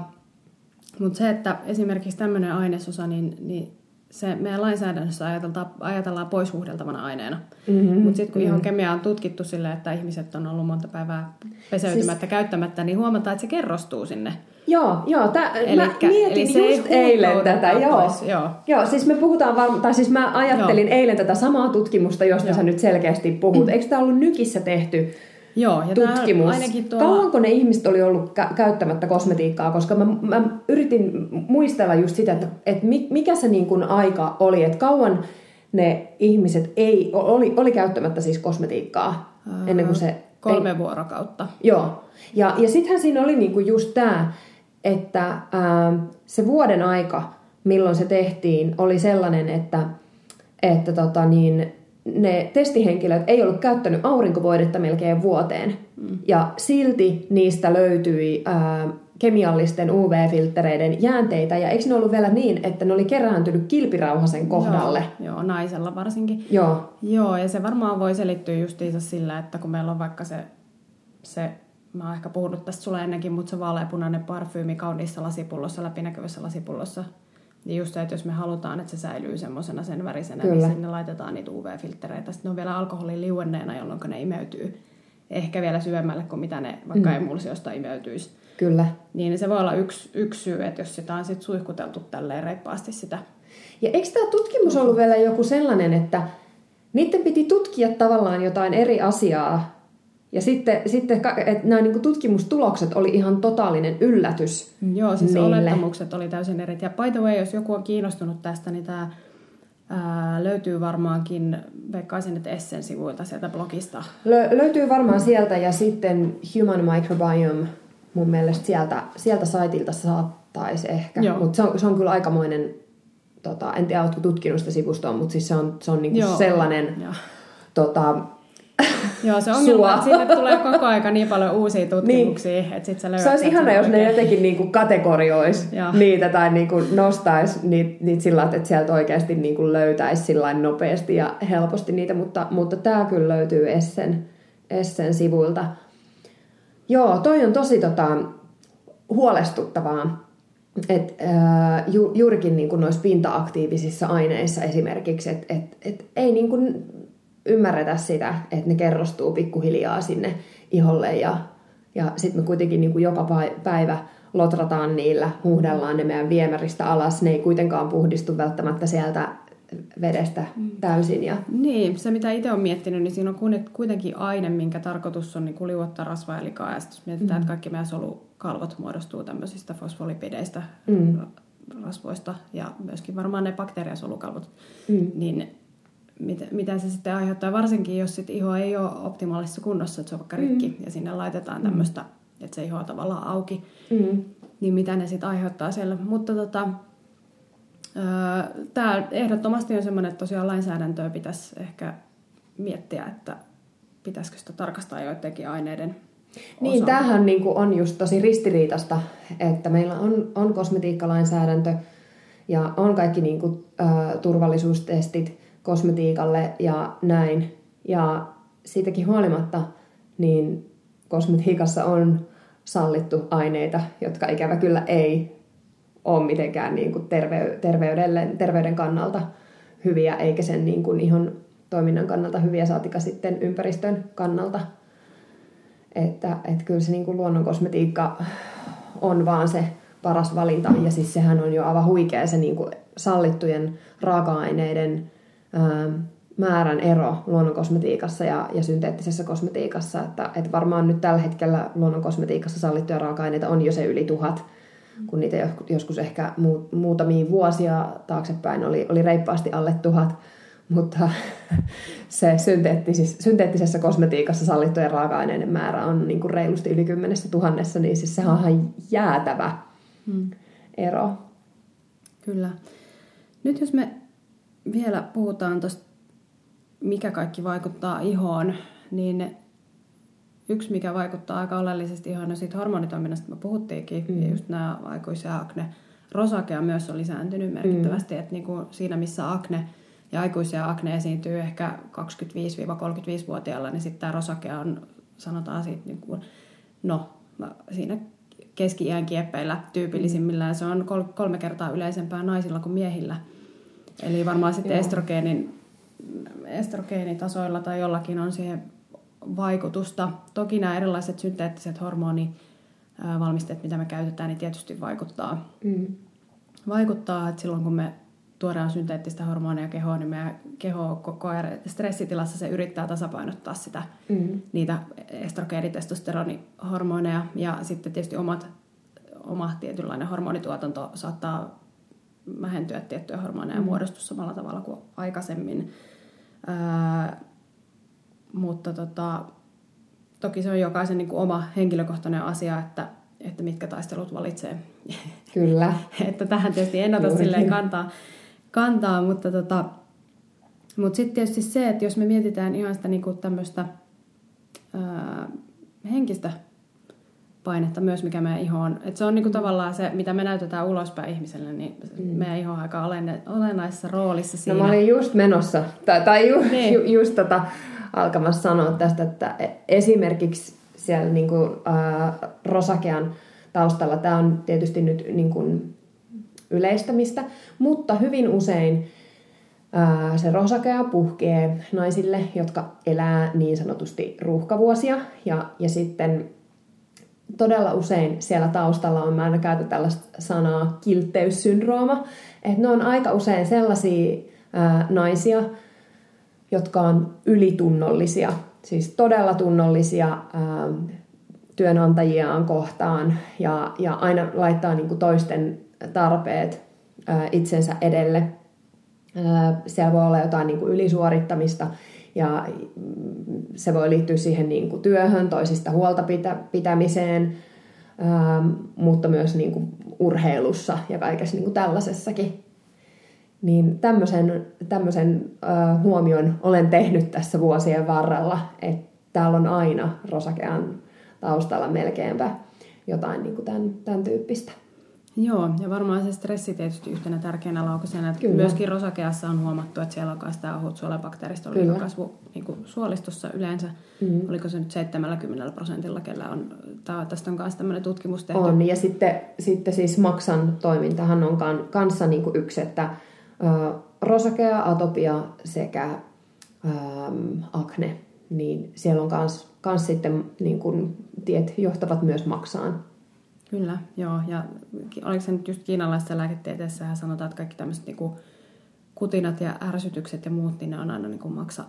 mutta se, että esimerkiksi tämmöinen ainesosa, niin, niin se meidän lainsäädännössä ajatellaan, ajatellaan poishuhdeltavana aineena. Mm-hmm. Mutta sitten kun mm-hmm. on tutkittu silleen, että ihmiset on ollut monta päivää peseytymättä, siis... käyttämättä, niin huomataan, että se kerrostuu sinne. Joo, joo. Tä, Elikkä, mä mietin eli se just eilen tätä. Joo. Pois, joo. joo, siis me puhutaan varmaan, tai siis mä ajattelin joo. eilen tätä samaa tutkimusta, josta joo. sä nyt selkeästi puhut. Eikö tämä ollut Nykissä tehty Joo, ja tutkimus. Ainakin tuolla... Kauanko ne ihmiset oli ollut kä- käyttämättä kosmetiikkaa? Koska mä, mä yritin muistella just sitä, että, että mikä se niin kuin aika oli, että kauan ne ihmiset ei, oli, oli käyttämättä siis kosmetiikkaa ennen kuin se... Kolme ei... vuorokautta. Joo. Ja, ja sittenhän siinä oli niin kuin just tämä, että ää, se vuoden aika, milloin se tehtiin, oli sellainen, että, että tota niin, ne testihenkilöt ei ollut käyttänyt aurinkovoidetta melkein vuoteen. Mm. Ja silti niistä löytyi ää, kemiallisten UV-filtreiden jäänteitä. Ja eikö ne ollut vielä niin, että ne oli kerääntynyt kilpirauhasen kohdalle? Joo, joo naisella varsinkin. Joo. Joo, ja se varmaan voi selittyä justiinsa sillä, että kun meillä on vaikka se, se mä oon ehkä puhunut tästä sulle ennenkin, mutta se vaaleapunainen parfyymi kauniissa lasipullossa, läpinäkyvässä lasipullossa, niin just se, että jos me halutaan, että se säilyy semmoisena sen värisenä, niin Kyllä. niin sinne laitetaan niitä UV-filtreitä. Sitten ne on vielä alkoholin liuenneena, jolloin ne imeytyy ehkä vielä syvemmälle kuin mitä ne vaikka mm. emulsiosta imeytyisi. Kyllä. Niin se voi olla yksi, yksi syy, että jos sitä on sitten suihkuteltu tälleen reippaasti sitä. Ja eikö tämä tutkimus ollut vielä joku sellainen, että niiden piti tutkia tavallaan jotain eri asiaa ja sitten, sitten että nämä niin tutkimustulokset oli ihan totaalinen yllätys Joo, siis niille. olettamukset oli täysin eri. Ja by the way, jos joku on kiinnostunut tästä, niin tämä ää, löytyy varmaankin, veikkaisin, että Essen-sivuilta sieltä blogista. Lö, löytyy varmaan sieltä ja sitten Human Microbiome mun mielestä sieltä, sieltä saitilta saattaisi ehkä. Mutta se on, se on kyllä aikamoinen, tota, en tiedä, oletko tutkinut sitä sivustoa, mutta siis se on, se on niinku sellainen... Tota, Joo, se ongelma, että sinne tulee koko aika niin paljon uusia tutkimuksia, niin. että sit sä löydät... Se olisi ihana, jos ne jotenkin niinku kategorioisi niitä tai niinku nostaisi niitä, niitä sillä että sieltä oikeasti niinku löytäisi sillä nopeasti ja helposti niitä, mutta, mutta tämä kyllä löytyy Essen, Essen sivuilta. Joo, toi on tosi tota, huolestuttavaa. Et, äh, ju, juurikin niin noissa pinta-aktiivisissa aineissa esimerkiksi, että et, et, ei niin kuin ymmärretä sitä, että ne kerrostuu pikkuhiljaa sinne iholle ja, ja sitten me kuitenkin niin kuin joka päivä lotrataan niillä, huuhdellaan ne meidän viemäristä alas. Ne ei kuitenkaan puhdistu välttämättä sieltä vedestä mm. täysin. Ja... Niin, se mitä itse olen miettinyt, niin siinä on kuitenkin aine, minkä tarkoitus on niin liuottaa rasvaa ja likaa. Ja jos mietitään, mm. että kaikki meidän solukalvot muodostuu tämmöisistä fosfolipideistä, mm. rasvoista ja myöskin varmaan ne bakteeriasolukalvot, mm. niin mitä, mitä se sitten aiheuttaa, varsinkin jos sit iho ei ole optimaalisessa kunnossa, että se on vaikka rikki mm. ja sinne laitetaan tämmöistä, että se iho on tavallaan auki, mm. niin mitä ne sitten aiheuttaa siellä. Mutta tota, tämä ehdottomasti on semmoinen, että tosiaan lainsäädäntöä pitäisi ehkä miettiä, että pitäisikö sitä tarkastaa joidenkin aineiden Niin, tämähän niin on just tosi ristiriitasta, että meillä on, on kosmetiikkalainsäädäntö ja on kaikki niin kuin, äh, turvallisuustestit, kosmetiikalle ja näin. Ja siitäkin huolimatta, niin kosmetiikassa on sallittu aineita, jotka ikävä kyllä ei ole mitenkään niin kuin terve, terveydelle, terveyden kannalta hyviä, eikä sen niin kuin ihan toiminnan kannalta hyviä, saatika sitten ympäristön kannalta. Että, että kyllä se niin kuin luonnon kosmetiikka on vaan se paras valinta, ja siis sehän on jo aivan huikea se niin kuin sallittujen raaka-aineiden määrän ero luonnonkosmetiikassa ja, ja synteettisessä kosmetiikassa. Että, että varmaan nyt tällä hetkellä luonnonkosmetiikassa sallittuja raaka-aineita on jo se yli tuhat, kun niitä joskus ehkä muutamia vuosia taaksepäin oli, oli reippaasti alle tuhat. Mutta se synteettis, synteettisessä kosmetiikassa sallittujen raaka-aineiden määrä on niin kuin reilusti yli kymmenessä tuhannessa, niin siis se on ihan jäätävä hmm. ero. Kyllä. Nyt jos me vielä puhutaan tuosta, mikä kaikki vaikuttaa ihoon, niin yksi, mikä vaikuttaa aika oleellisesti ihoon, on siitä hormonitoiminnasta, me puhuttiinkin, mm. ja just nämä aikuisia akne. Rosakea myös on lisääntynyt merkittävästi, mm. että niin kuin siinä missä akne ja aikuisia akne esiintyy ehkä 25-35-vuotiailla, niin sitten tämä rosakea on, sanotaan siitä, niin kuin, no siinä keski-iän kieppeillä tyypillisimmillään. Se on kolme kertaa yleisempää naisilla kuin miehillä – Eli varmaan sitten estrogeenin, estrogeenitasoilla tai jollakin on siihen vaikutusta. Toki nämä erilaiset synteettiset hormonivalmisteet, mitä me käytetään, niin tietysti vaikuttaa. Mm. Vaikuttaa, että silloin kun me tuodaan synteettistä hormonia kehoon, niin meidän keho koko ajan stressitilassa se yrittää tasapainottaa sitä, mm. niitä estrogeenitestosteronihormoneja. Ja sitten tietysti omat, oma tietynlainen hormonituotanto saattaa vähentyä tiettyjä hormoneja mm. muodostus samalla tavalla kuin aikaisemmin. Ää, mutta tota, toki se on jokaisen niin kuin oma henkilökohtainen asia, että, että mitkä taistelut valitsee. Kyllä. että tähän tietysti en ota silleen kantaa, kantaa mutta, tota, mutta sitten tietysti se, että jos me mietitään ihan sitä niin kuin tämmöistä henkistä painetta myös, mikä meidän iho on. Et se on niinku tavallaan se, mitä me näytetään ulospäin ihmiselle, niin mm. meidän iho on aika olennaisessa roolissa siinä. No mä olin just menossa, tai, tai ju, niin. ju, just tota, alkamassa sanoa tästä, että esimerkiksi siellä niinku, äh, Rosakean taustalla, tämä on tietysti nyt niinku, yleistämistä, mutta hyvin usein se rosakea puhkee naisille, jotka elää niin sanotusti ruuhkavuosia, ja, ja sitten todella usein siellä taustalla on, mä aina käytän tällaista sanaa kiltteyssyndrooma, että ne on aika usein sellaisia ää, naisia, jotka on ylitunnollisia, siis todella tunnollisia ää, työnantajiaan kohtaan ja, ja aina laittaa niin toisten tarpeet ää, itsensä edelle. Ää, siellä voi olla jotain niin ylisuorittamista ja se voi liittyä siihen niin kuin työhön, toisista huolta pitä, pitämiseen, ähm, mutta myös niin kuin urheilussa ja kaikessa niin kuin tällaisessakin. Niin tämmöisen, tämmöisen äh, huomion olen tehnyt tässä vuosien varrella, että täällä on aina Rosakean taustalla melkeinpä jotain niin kuin tämän, tämän tyyppistä. Joo, ja varmaan se stressi tietysti yhtenä tärkeänä laukasena. Myöskin rosakeassa on huomattu, että siellä on myös tämä ohut suolabakteerista kasvu niin kuin suolistossa yleensä. Mm. Oliko se nyt 70 prosentilla, kellä on, tää, tästä on myös tämmöinen tutkimus tehty. On, ja sitten, sitten siis maksan toimintahan on kan, kanssa niin kuin yksi, että ö, rosakea, atopia sekä ö, akne, niin siellä on kans, kans sitten niin kuin, tiet johtavat myös maksaan. Kyllä, joo. Ja oliko se nyt just kiinalaisessa lääketieteessä sanotaan, että kaikki tämmöiset niinku kutinat ja ärsytykset ja muut, niin ne on aina niinku maksa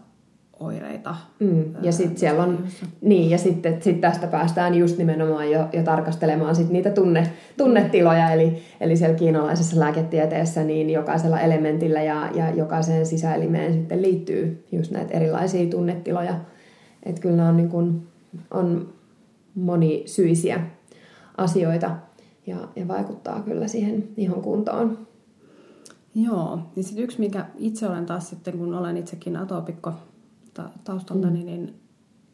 oireita. Mm. Ja sitten siellä on, niin, ja sitten sit tästä päästään just nimenomaan jo, jo tarkastelemaan sit niitä tunne, tunnetiloja, eli, eli siellä kiinalaisessa lääketieteessä niin jokaisella elementillä ja, ja jokaiseen sisäelimeen sitten liittyy just näitä erilaisia tunnetiloja. Että kyllä nämä on, niin kun, on monisyisiä asioita ja, ja vaikuttaa kyllä siihen ihon kuntoon. Joo, niin sitten yksi, mikä itse olen taas sitten, kun olen itsekin atopikko taustaltani, mm. niin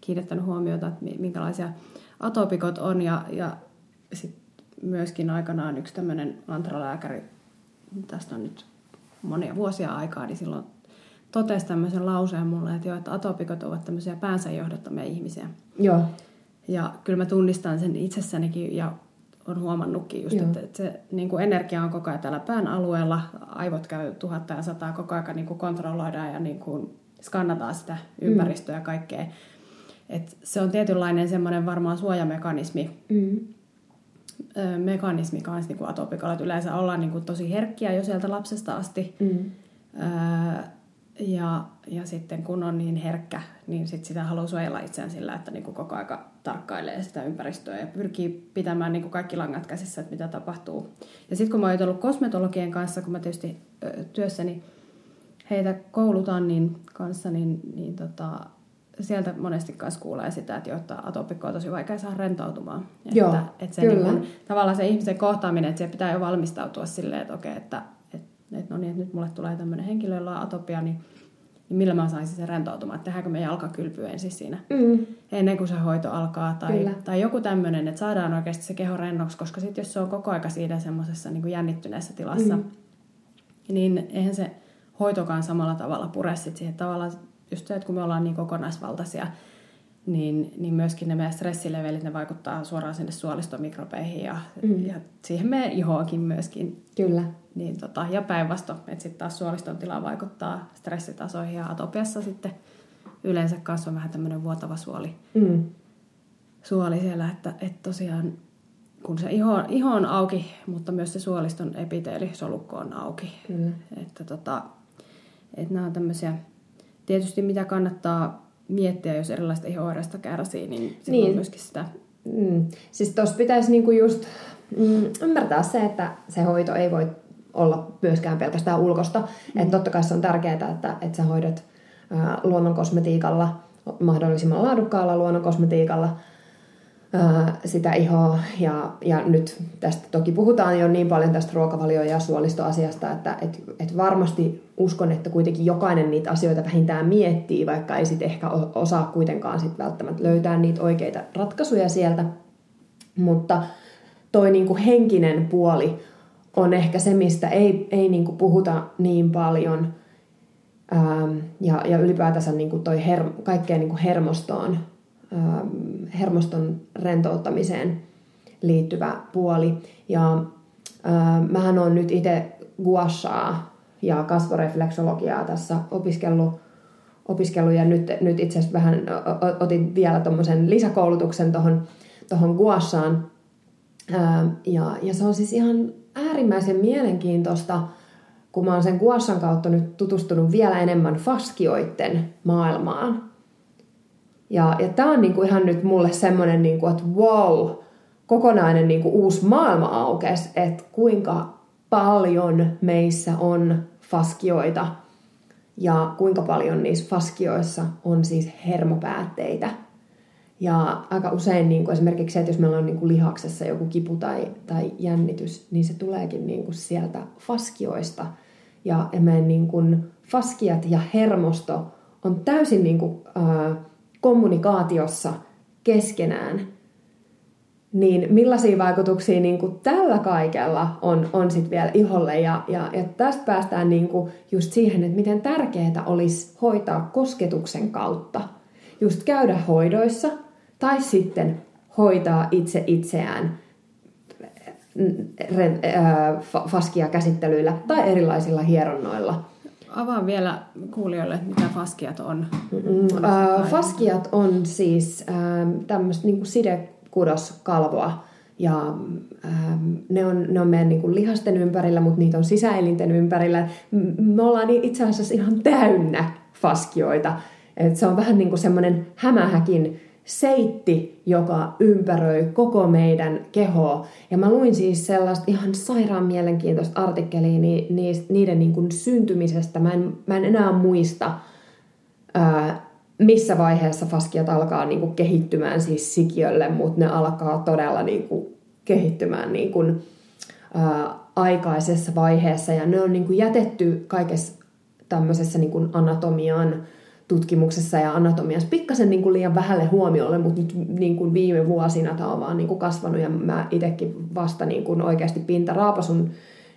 kiinnittänyt huomiota, että minkälaisia atopikot on ja, ja sitten myöskin aikanaan yksi tämmöinen antralääkäri, tästä on nyt monia vuosia aikaa, niin silloin totesi tämmöisen lauseen mulle, että, jo, että atopikot ovat tämmöisiä päänsä johdottamia ihmisiä. Joo. Ja kyllä mä tunnistan sen itsessänikin ja on huomannutkin just, että, että se niin kuin energia on koko ajan täällä pään alueella, aivot käy tuhatta ja sataa koko ajan niin kuin kontrolloidaan ja niin kuin skannataan sitä ympäristöä mm. ja kaikkea. Et se on tietynlainen semmoinen varmaan suojamekanismi, mm. mekanismi kanssa niin atopikalla, että yleensä ollaan niin kuin tosi herkkiä jo sieltä lapsesta asti. Mm. Öö, ja, ja sitten kun on niin herkkä, niin sit sitä haluaa suojella itseään sillä, että niin kuin koko aika tarkkailee sitä ympäristöä ja pyrkii pitämään niin kuin kaikki langat käsissä, että mitä tapahtuu. Ja sitten kun mä oon ollut kosmetologien kanssa, kun mä tietysti työssäni heitä koulutan niin kanssa, niin, niin tota, sieltä monesti kanssa kuulee sitä, että jotta atopikko on tosi vaikea saada rentoutumaan. Joo, että, että se kyllä. Niin kun, tavallaan se ihmisen kohtaaminen, että se pitää jo valmistautua silleen, että okei, että että no niin, että nyt mulle tulee tämmöinen henkilö, jolla on atopia, niin, niin millä mä saisin sen rentoutumaan, että tehdäänkö me jalkakylpy ensin siinä mm. ennen kuin se hoito alkaa, tai, tai joku tämmöinen, että saadaan oikeasti se keho rennoksi, koska sitten jos se on koko aika siinä semmoisessa niin jännittyneessä tilassa, mm. niin eihän se hoitokaan samalla tavalla pure sit siihen tavallaan, just se, että kun me ollaan niin kokonaisvaltaisia, niin, niin myöskin ne meidän stressilevelit, ne vaikuttaa suoraan sinne suolistomikrobeihin ja, mm. ja siihen meidän ihoakin myöskin. Kyllä. Niin tota, ja päinvastoin, että sitten taas suoliston tila vaikuttaa stressitasoihin ja atopiassa sitten yleensä kanssa on vähän tämmöinen vuotava suoli, Mm. suoli siellä, että, että tosiaan kun se iho, iho on auki, mutta myös se suoliston epiteelisolukko on auki. Kyllä. Että, tota, että nämä on tämmöisiä, tietysti mitä kannattaa miettiä, jos erilaista ihoireista kärsii, niin silloin Niin. myöskin sitä Mm. Siis tuossa pitäisi niinku just mm, ymmärtää se, että se hoito ei voi olla myöskään pelkästään ulkosta. Mm. Että totta kai se on tärkeää, että, että sä hoidat ää, luonnonkosmetiikalla, mahdollisimman laadukkaalla luonnonkosmetiikalla sitä ihoa. Ja, ja nyt tästä toki puhutaan jo niin paljon tästä ruokavalio- ja suolistoasiasta, että et, et varmasti uskon, että kuitenkin jokainen niitä asioita vähintään miettii, vaikka ei sitten ehkä osaa kuitenkaan sit välttämättä löytää niitä oikeita ratkaisuja sieltä. Mutta toi niinku henkinen puoli on ehkä se, mistä ei, ei niinku puhuta niin paljon. Ähm, ja, ja ylipäätänsä niinku toi her, kaikkeen niinku hermostoon, hermoston rentouttamiseen liittyvä puoli. Ja äh, mähän on nyt itse guashaa ja kasvorefleksologiaa tässä opiskellut, opiskellut ja nyt, nyt itse asiassa vähän otin vielä tuommoisen lisäkoulutuksen tuohon tohon guashaan. Ää, ja, ja se on siis ihan äärimmäisen mielenkiintoista, kun mä oon sen guashan kautta nyt tutustunut vielä enemmän faskioitten maailmaan. Ja, ja tää on niinku ihan nyt mulle semmonen, niinku, että wow, kokonainen niinku uusi maailma aukes, että kuinka paljon meissä on faskioita ja kuinka paljon niissä faskioissa on siis hermopäätteitä. Ja aika usein niin kuin esimerkiksi se, että jos meillä on niin kuin lihaksessa joku kipu tai, tai jännitys, niin se tuleekin niin kuin sieltä faskioista. Ja, meidän niin kuin faskiat ja hermosto on täysin niin kuin, ää, kommunikaatiossa keskenään. Niin millaisia vaikutuksia niin kuin tällä kaikella on, on sitten vielä iholle. Ja, ja, ja tästä päästään niin kuin just siihen, että miten tärkeää olisi hoitaa kosketuksen kautta. Just käydä hoidoissa tai sitten hoitaa itse itseään faskia käsittelyillä tai erilaisilla hieronnoilla. Avaan vielä kuulijoille, mitä faskiat on. Mm, ää, faskiat on siis tämmöistä niinku sidekudoskalvoa ja ähm, ne, on, ne on meidän niinku lihasten ympärillä, mutta niitä on sisäelinten ympärillä. Me ollaan itse asiassa ihan täynnä faskioita. Et se on vähän niin kuin semmoinen hämähäkin seitti, joka ympäröi koko meidän kehoa. Ja mä luin siis sellaista ihan sairaan mielenkiintoista artikkelia ni, ni, niiden niin kuin syntymisestä. Mä en, mä en enää muista, ää, missä vaiheessa faskiat alkaa niin kuin kehittymään siis sikiölle, mutta ne alkaa todella niin kuin kehittymään niin kuin, ää, aikaisessa vaiheessa. Ja ne on niin kuin jätetty kaikessa tämmöisessä niin kuin anatomian tutkimuksessa ja anatomiassa pikkasen niin kuin liian vähälle huomiolle, mutta nyt niin kuin viime vuosina tämä on vaan niin kuin kasvanut ja mä itsekin vasta niin kuin oikeasti pintaraapasun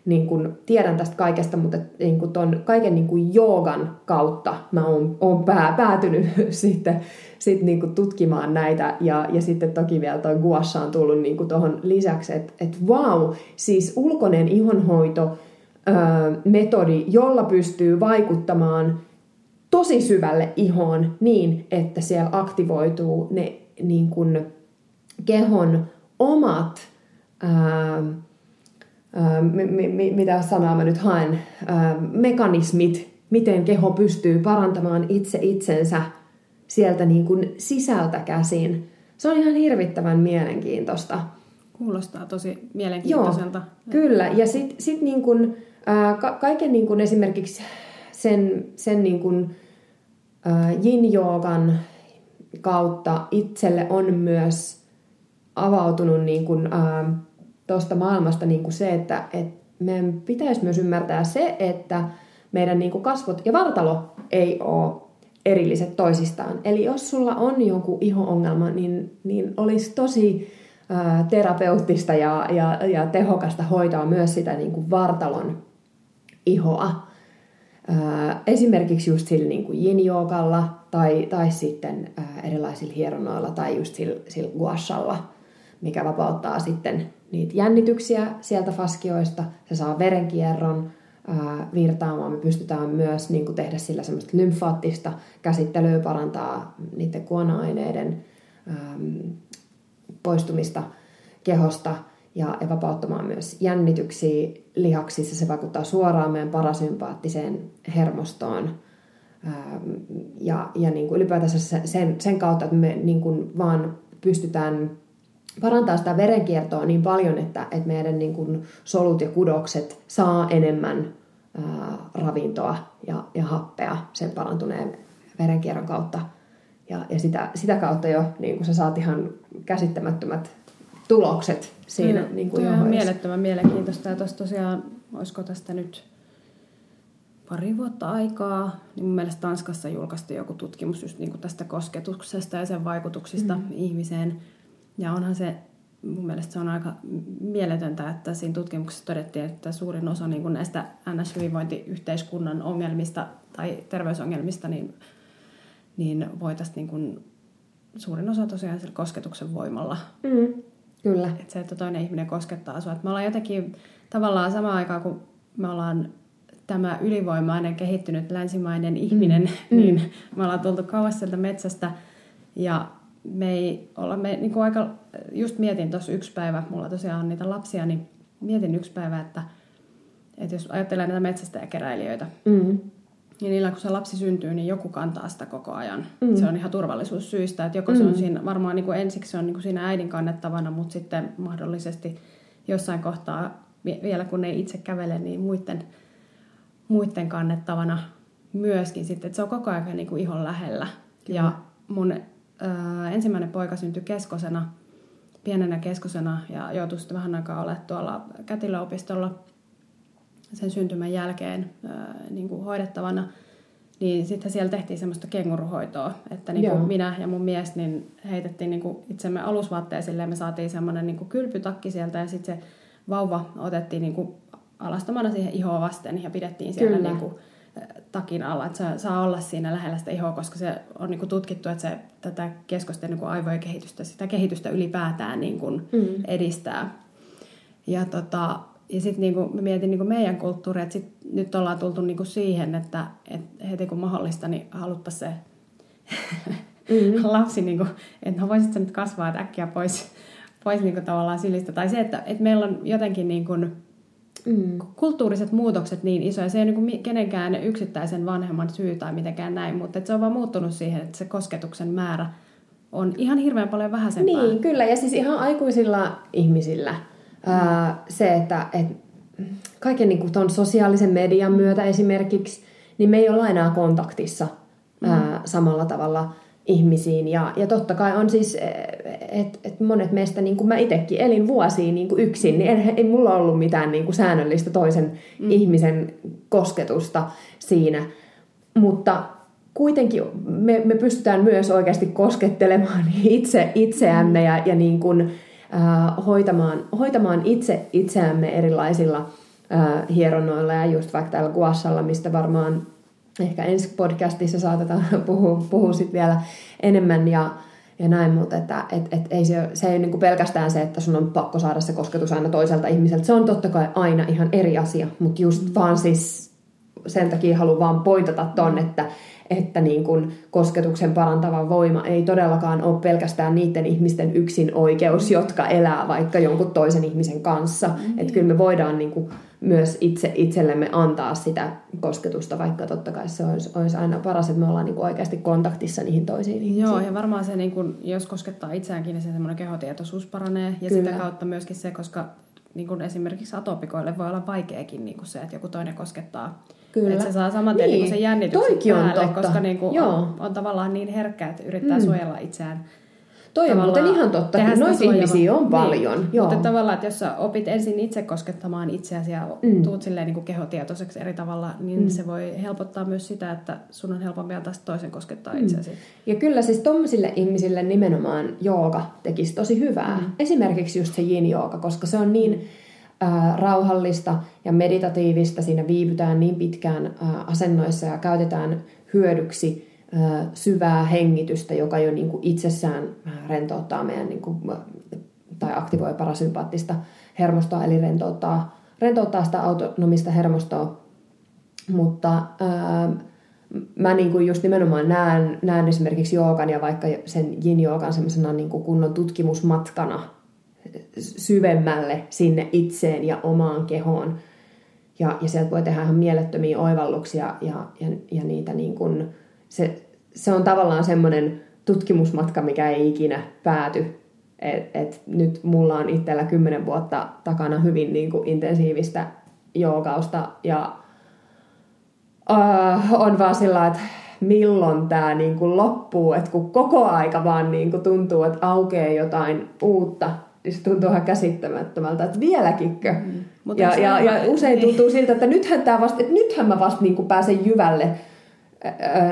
niin kuin tiedän tästä kaikesta, mutta niin kuin ton kaiken niin kuin joogan kautta mä oon, oon pää, päätynyt sitten sit niin kuin tutkimaan näitä. Ja, ja sitten toki vielä toi guasha on tullut niin kuin tuohon lisäksi, että et wow, siis ulkoinen ihonhoito metodi, jolla pystyy vaikuttamaan tosi syvälle ihoon niin, että siellä aktivoituu ne niin kuin kehon omat ää, ää, mi, mi, mitä sanaa mä nyt haen, ää, mekanismit, miten keho pystyy parantamaan itse itsensä sieltä niin kuin sisältä käsin. Se on ihan hirvittävän mielenkiintoista. Kuulostaa tosi mielenkiintoiselta. Joo, kyllä. Ja sitten sit niin kuin, ää, ka- kaiken niin kuin esimerkiksi sen, sen niin kuin, ää, yin-joogan kautta itselle on myös avautunut niin kuin, ää, tuosta maailmasta niin kuin se, että et meidän pitäisi myös ymmärtää se, että meidän niin kuin kasvot ja vartalo ei ole erilliset toisistaan. Eli jos sulla on joku iho-ongelma, niin, niin olisi tosi ää, terapeuttista ja, ja, ja tehokasta hoitaa myös sitä niin kuin vartalon ihoa. Esimerkiksi just sillä niin kuin tai, tai sitten erilaisilla hieronoilla tai just sillä, sillä guashalla, mikä vapauttaa sitten niitä jännityksiä sieltä faskioista. Se saa verenkierron virtaamaan. Me pystytään myös niin kuin tehdä sillä semmoista lymfaattista käsittelyä, parantaa niiden kuona-aineiden poistumista kehosta – ja, vapauttamaan myös jännityksiä lihaksissa. Se vaikuttaa suoraan meidän parasympaattiseen hermostoon. Ähm, ja, ja niin kuin ylipäätänsä sen, sen kautta, että me niin kuin vaan pystytään parantaa sitä verenkiertoa niin paljon, että, että meidän niin kuin solut ja kudokset saa enemmän ää, ravintoa ja, ja happea sen parantuneen verenkierron kautta. Ja, ja sitä, sitä kautta jo niin kuin sä saat ihan käsittämättömät tulokset siinä mm, niin kuin on mielettömän mielenkiintoista. Ja tuossa tosiaan, olisiko tästä nyt pari vuotta aikaa, niin mun mielestä Tanskassa julkaistiin joku tutkimus just niin kuin tästä kosketuksesta ja sen vaikutuksista mm. ihmiseen. Ja onhan se, mun mielestä se on aika mieletöntä, että siinä tutkimuksessa todettiin, että suurin osa niin kuin näistä NS-hyvinvointiyhteiskunnan ongelmista tai terveysongelmista, niin, niin voitaisiin niin kuin, suurin osa tosiaan sillä kosketuksen voimalla mm. Kyllä. Että se, että toinen ihminen koskettaa sinua. Että me ollaan jotenkin tavallaan samaan aikaan, kun me ollaan tämä ylivoimainen, kehittynyt länsimainen ihminen, mm. niin mm. me ollaan tultu kauas sieltä metsästä ja me ei olla, me niin kuin aika, just mietin tuossa yksi päivä, mulla tosiaan on niitä lapsia, niin mietin yksi päivä, että, että jos ajattelee näitä metsästäjäkeräilijöitä, mm. Ja niillä kun se lapsi syntyy, niin joku kantaa sitä koko ajan. Mm. Se on ihan turvallisuussyistä. Että joko mm. se on mm. siinä, varmaan niin kuin ensiksi se on niin kuin siinä äidin kannettavana, mutta sitten mahdollisesti jossain kohtaa, vielä kun ei itse kävele, niin muiden, muiden kannettavana myöskin sitten. Että se on koko ajan niin kuin ihon lähellä. Kyllä. Ja mun ö, ensimmäinen poika syntyi keskosena, pienenä keskosena, ja joutui sitten vähän aikaa olemaan tuolla kätilöopistolla – sen syntymän jälkeen niin kuin hoidettavana, niin sitten siellä tehtiin semmoista kenguruhoitoa, että niin kuin minä ja mun mies niin heitettiin niin kuin itsemme alusvaatteesille ja me saatiin semmoinen niin kuin kylpytakki sieltä ja sitten se vauva otettiin niin kuin alastomana siihen ihoa vasten ja pidettiin siellä niin kuin takin alla, että se saa olla siinä lähellä sitä ihoa, koska se on niin kuin tutkittu, että se tätä keskosten niin kuin aivojen kehitystä, sitä kehitystä ylipäätään niin kuin mm. edistää. Ja tota, ja sitten niinku, mä mietin niinku meidän kulttuuria, että sit nyt ollaan tultu niinku siihen, että et heti kun mahdollista, niin haluttaisiin se mm-hmm. lapsi, niinku, että no voisit nyt kasvaa että äkkiä pois, pois niinku tavallaan sylistä. Tai se, että et meillä on jotenkin niinku, mm. kulttuuriset muutokset niin isoja. Se ei ole niinku kenenkään yksittäisen vanhemman syy tai mitenkään näin, mutta se on vaan muuttunut siihen, että se kosketuksen määrä on ihan hirveän paljon vähäisempää. Niin, kyllä. Ja siis ihan aikuisilla ihmisillä – Mm. se, että et, kaiken niin kuin ton sosiaalisen median myötä esimerkiksi, niin me ei olla enää kontaktissa mm. ää, samalla tavalla ihmisiin. Ja, ja totta kai on siis, että et monet meistä, niin kuin mä itsekin elin vuosia niin kuin yksin, niin ei, ei mulla ollut mitään niin kuin säännöllistä toisen mm. ihmisen kosketusta siinä. Mutta kuitenkin me, me pystytään myös oikeasti koskettelemaan itse itseämme ja, ja niin kuin, hoitamaan, hoitamaan itse itseämme erilaisilla äh, hieronnoilla ja just vaikka täällä Guassalla, mistä varmaan ehkä ensi podcastissa saatetaan puhua, puhua sit vielä enemmän ja, ja näin, mutta että et, et ei se, se ei niinku pelkästään se, että sun on pakko saada se kosketus aina toiselta ihmiseltä. Se on totta kai aina ihan eri asia, mutta just vaan siis sen takia haluan vaan pointata ton, että että niin kuin kosketuksen parantava voima ei todellakaan ole pelkästään niiden ihmisten yksin oikeus, jotka elää vaikka jonkun toisen ihmisen kanssa. Mm-hmm. Että kyllä me voidaan niin kuin myös itse itsellemme antaa sitä kosketusta, vaikka totta kai se olisi, olisi aina paras, että me ollaan niin kuin oikeasti kontaktissa niihin toisiin ihmisiin. Joo, ja varmaan se, niin kuin, jos koskettaa itseäänkin, niin se semmoinen kehotietoisuus paranee. Ja kyllä. sitä kautta myöskin se, koska niin kuin esimerkiksi atopikoille voi olla vaikeakin niin kuin se, että joku toinen koskettaa Kyllä. Että se saa saman tien niin. niin sen jännityksen päälle, on totta. koska niin kuin on, on tavallaan niin herkkä, että yrittää mm. suojella itseään. Toi on muuten ihan totta, noita ihmisiä on niin. paljon. Niin. Joo. Mutta tavallaan, että jos sä opit ensin itse koskettamaan itseäsi ja mm. tuut silleen niin kuin kehotietoiseksi eri tavalla, niin mm. se voi helpottaa myös sitä, että sun on helpompi antaa toisen koskettaa mm. itseäsi. Ja kyllä siis tommosille ihmisille nimenomaan jooga tekisi tosi hyvää. Mm. Esimerkiksi just se yin jooga, koska se on niin ää, rauhallista ja meditatiivista. Siinä viipytään niin pitkään ää, asennoissa ja käytetään hyödyksi syvää hengitystä, joka jo niin kuin itsessään rentouttaa meidän niin kuin, tai aktivoi parasympaattista hermostoa, eli rentouttaa, rentouttaa sitä autonomista hermostoa. Mutta ää, mä niin kuin just nimenomaan näen, näen esimerkiksi joogan ja vaikka sen yin-joogan semmoisena niin kuin kunnon tutkimusmatkana syvemmälle sinne itseen ja omaan kehoon. Ja, ja sieltä voi tehdä ihan mielettömiä oivalluksia ja, ja, ja niitä niin kuin, se, se on tavallaan semmoinen tutkimusmatka, mikä ei ikinä pääty. Et, et nyt mulla on itsellä kymmenen vuotta takana hyvin niin kuin intensiivistä joogausta ja uh, on vaan sillä että milloin tämä niin kuin loppuu, että kun koko aika vaan niin kuin tuntuu, että aukeaa jotain uutta, niin se tuntuu ihan käsittämättömältä, että vieläkinkö. Mm. Ja, ja, ja usein niin. tuntuu siltä, että nythän, tämä vasta, että nythän mä vasta niin kuin pääsen jyvälle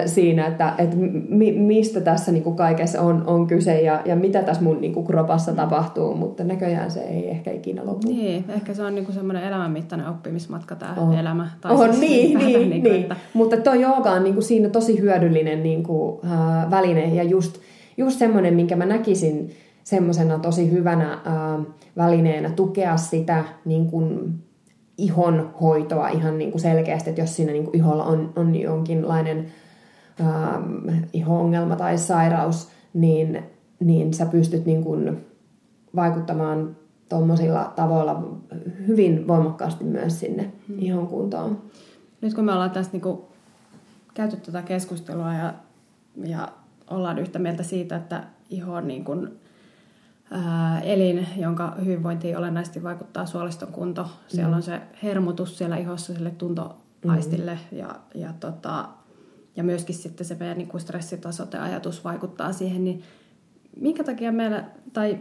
siinä, että, että mi, mistä tässä niin kuin kaikessa on, on kyse ja, ja mitä tässä mun niin kuin kropassa tapahtuu, mutta näköjään se ei ehkä ikinä lopu. Niin, ehkä se on niin kuin semmoinen elämänmittainen oppimismatka tämä on. elämä. Tai on, siis niin, niin, niin, niin. Että... Mutta tuo jooga on niin kuin siinä tosi hyödyllinen niin kuin, äh, väline ja just, just semmoinen, minkä mä näkisin semmoisena tosi hyvänä äh, välineenä tukea sitä niin kuin, ihon hoitoa ihan niin kuin selkeästi, että jos siinä niin kuin iholla on, on jonkinlainen ähm, iho-ongelma tai sairaus, niin, niin sä pystyt niin kuin vaikuttamaan tuommoisilla tavoilla hyvin voimakkaasti myös sinne hmm. ihon kuntoon. Nyt kun me ollaan tässä niin kuin käyty tätä keskustelua ja, ja ollaan yhtä mieltä siitä, että iho on niin kuin elin, jonka hyvinvointiin olennaisesti vaikuttaa suoliston kunto. Siellä mm. on se hermotus siellä ihossa sille tuntoaistille mm. ja, ja, tota, ja myöskin sitten se meidän niin stressitasot ja ajatus vaikuttaa siihen, niin minkä takia meillä, tai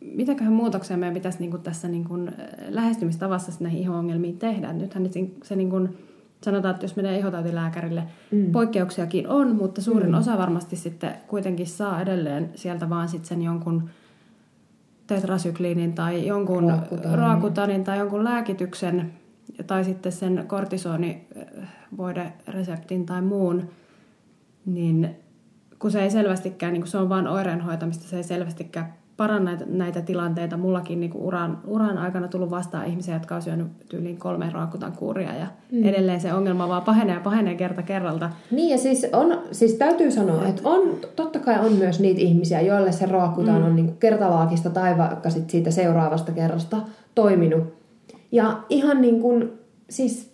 mitäköhän muutoksia meidän pitäisi niin kuin tässä niin kuin lähestymistavassa näihin iho-ongelmiin tehdä? Nythän se niin kuin, sanotaan, että jos menee ihotautilääkärille, mm. poikkeuksiakin on, mutta suurin mm. osa varmasti sitten kuitenkin saa edelleen sieltä vaan sitten sen jonkun tetrasykliinin tai jonkun raakutanin, raakutanin tai jonkun lääkityksen tai sitten sen kortisonivoidereseptin tai muun, niin kun se ei selvästikään, niin kun se on vain oireenhoitamista, se ei selvästikään paranna näitä, näitä tilanteita. Mullakin niin kuin uran, uran aikana tullut vastaan ihmisiä, jotka on syönyt tyyliin kolme raakutan kuuria ja mm. edelleen se ongelma vaan pahenee ja pahenee kerta kerralta. Niin ja siis, on, siis täytyy sanoa, että on, totta kai on myös niitä ihmisiä, joille se raakutan mm. on niin kuin kertalaakista tai vaikka sit siitä seuraavasta kerrasta toiminut. Ja ihan niin kuin, siis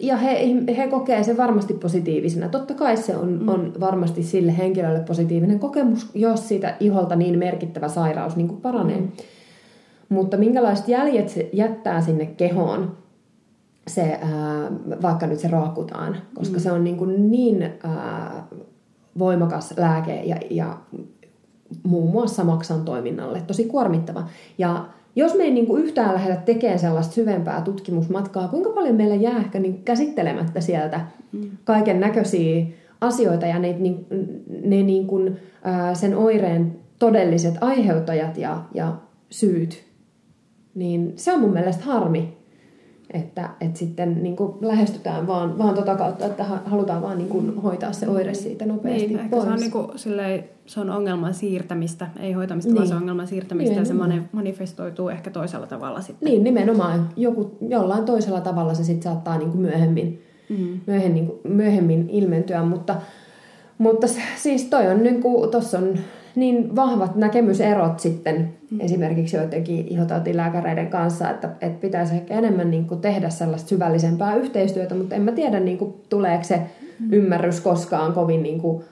ja he, he kokee sen varmasti positiivisena. Totta kai se on, mm. on varmasti sille henkilölle positiivinen kokemus, jos siitä iholta niin merkittävä sairaus niin kuin paranee. Mm. Mutta minkälaiset jäljet se jättää sinne kehoon, se, ää, vaikka nyt se raakutaan, koska mm. se on niin, kuin niin ää, voimakas lääke ja, ja muun muassa maksan toiminnalle tosi kuormittava. Ja jos me ei niin kuin yhtään lähdetä tekemään sellaista syvempää tutkimusmatkaa, kuinka paljon meillä jää ehkä niin käsittelemättä sieltä mm. kaiken näköisiä asioita ja ne, ne, ne niin kuin, ää, sen oireen todelliset aiheuttajat ja, ja syyt, niin se on mun mielestä harmi, että, että sitten niin kuin lähestytään vaan, vaan tota kautta, että halutaan vaan niin kuin hoitaa se oire siitä nopeasti niin, pois. Se on, niin kuin, silleen, se on ongelman siirtämistä, ei hoitamista, niin. vaan se on ongelman siirtämistä nimenomaan. ja se manifestoituu ehkä toisella tavalla sitten. Niin, nimenomaan. Joku, jollain toisella tavalla se sitten saattaa niin kuin myöhemmin, mm. myöhemmin, myöhemmin ilmentyä, mutta, mutta siis toi on niin kuin, tossa on niin vahvat näkemyserot sitten mm. esimerkiksi joidenkin ihotautilääkäreiden kanssa, että, että pitäisi ehkä enemmän niin kuin tehdä sellaista syvällisempää yhteistyötä, mutta en mä tiedä, niin kuin, tuleeko se mm. ymmärrys koskaan kovin niin kuin,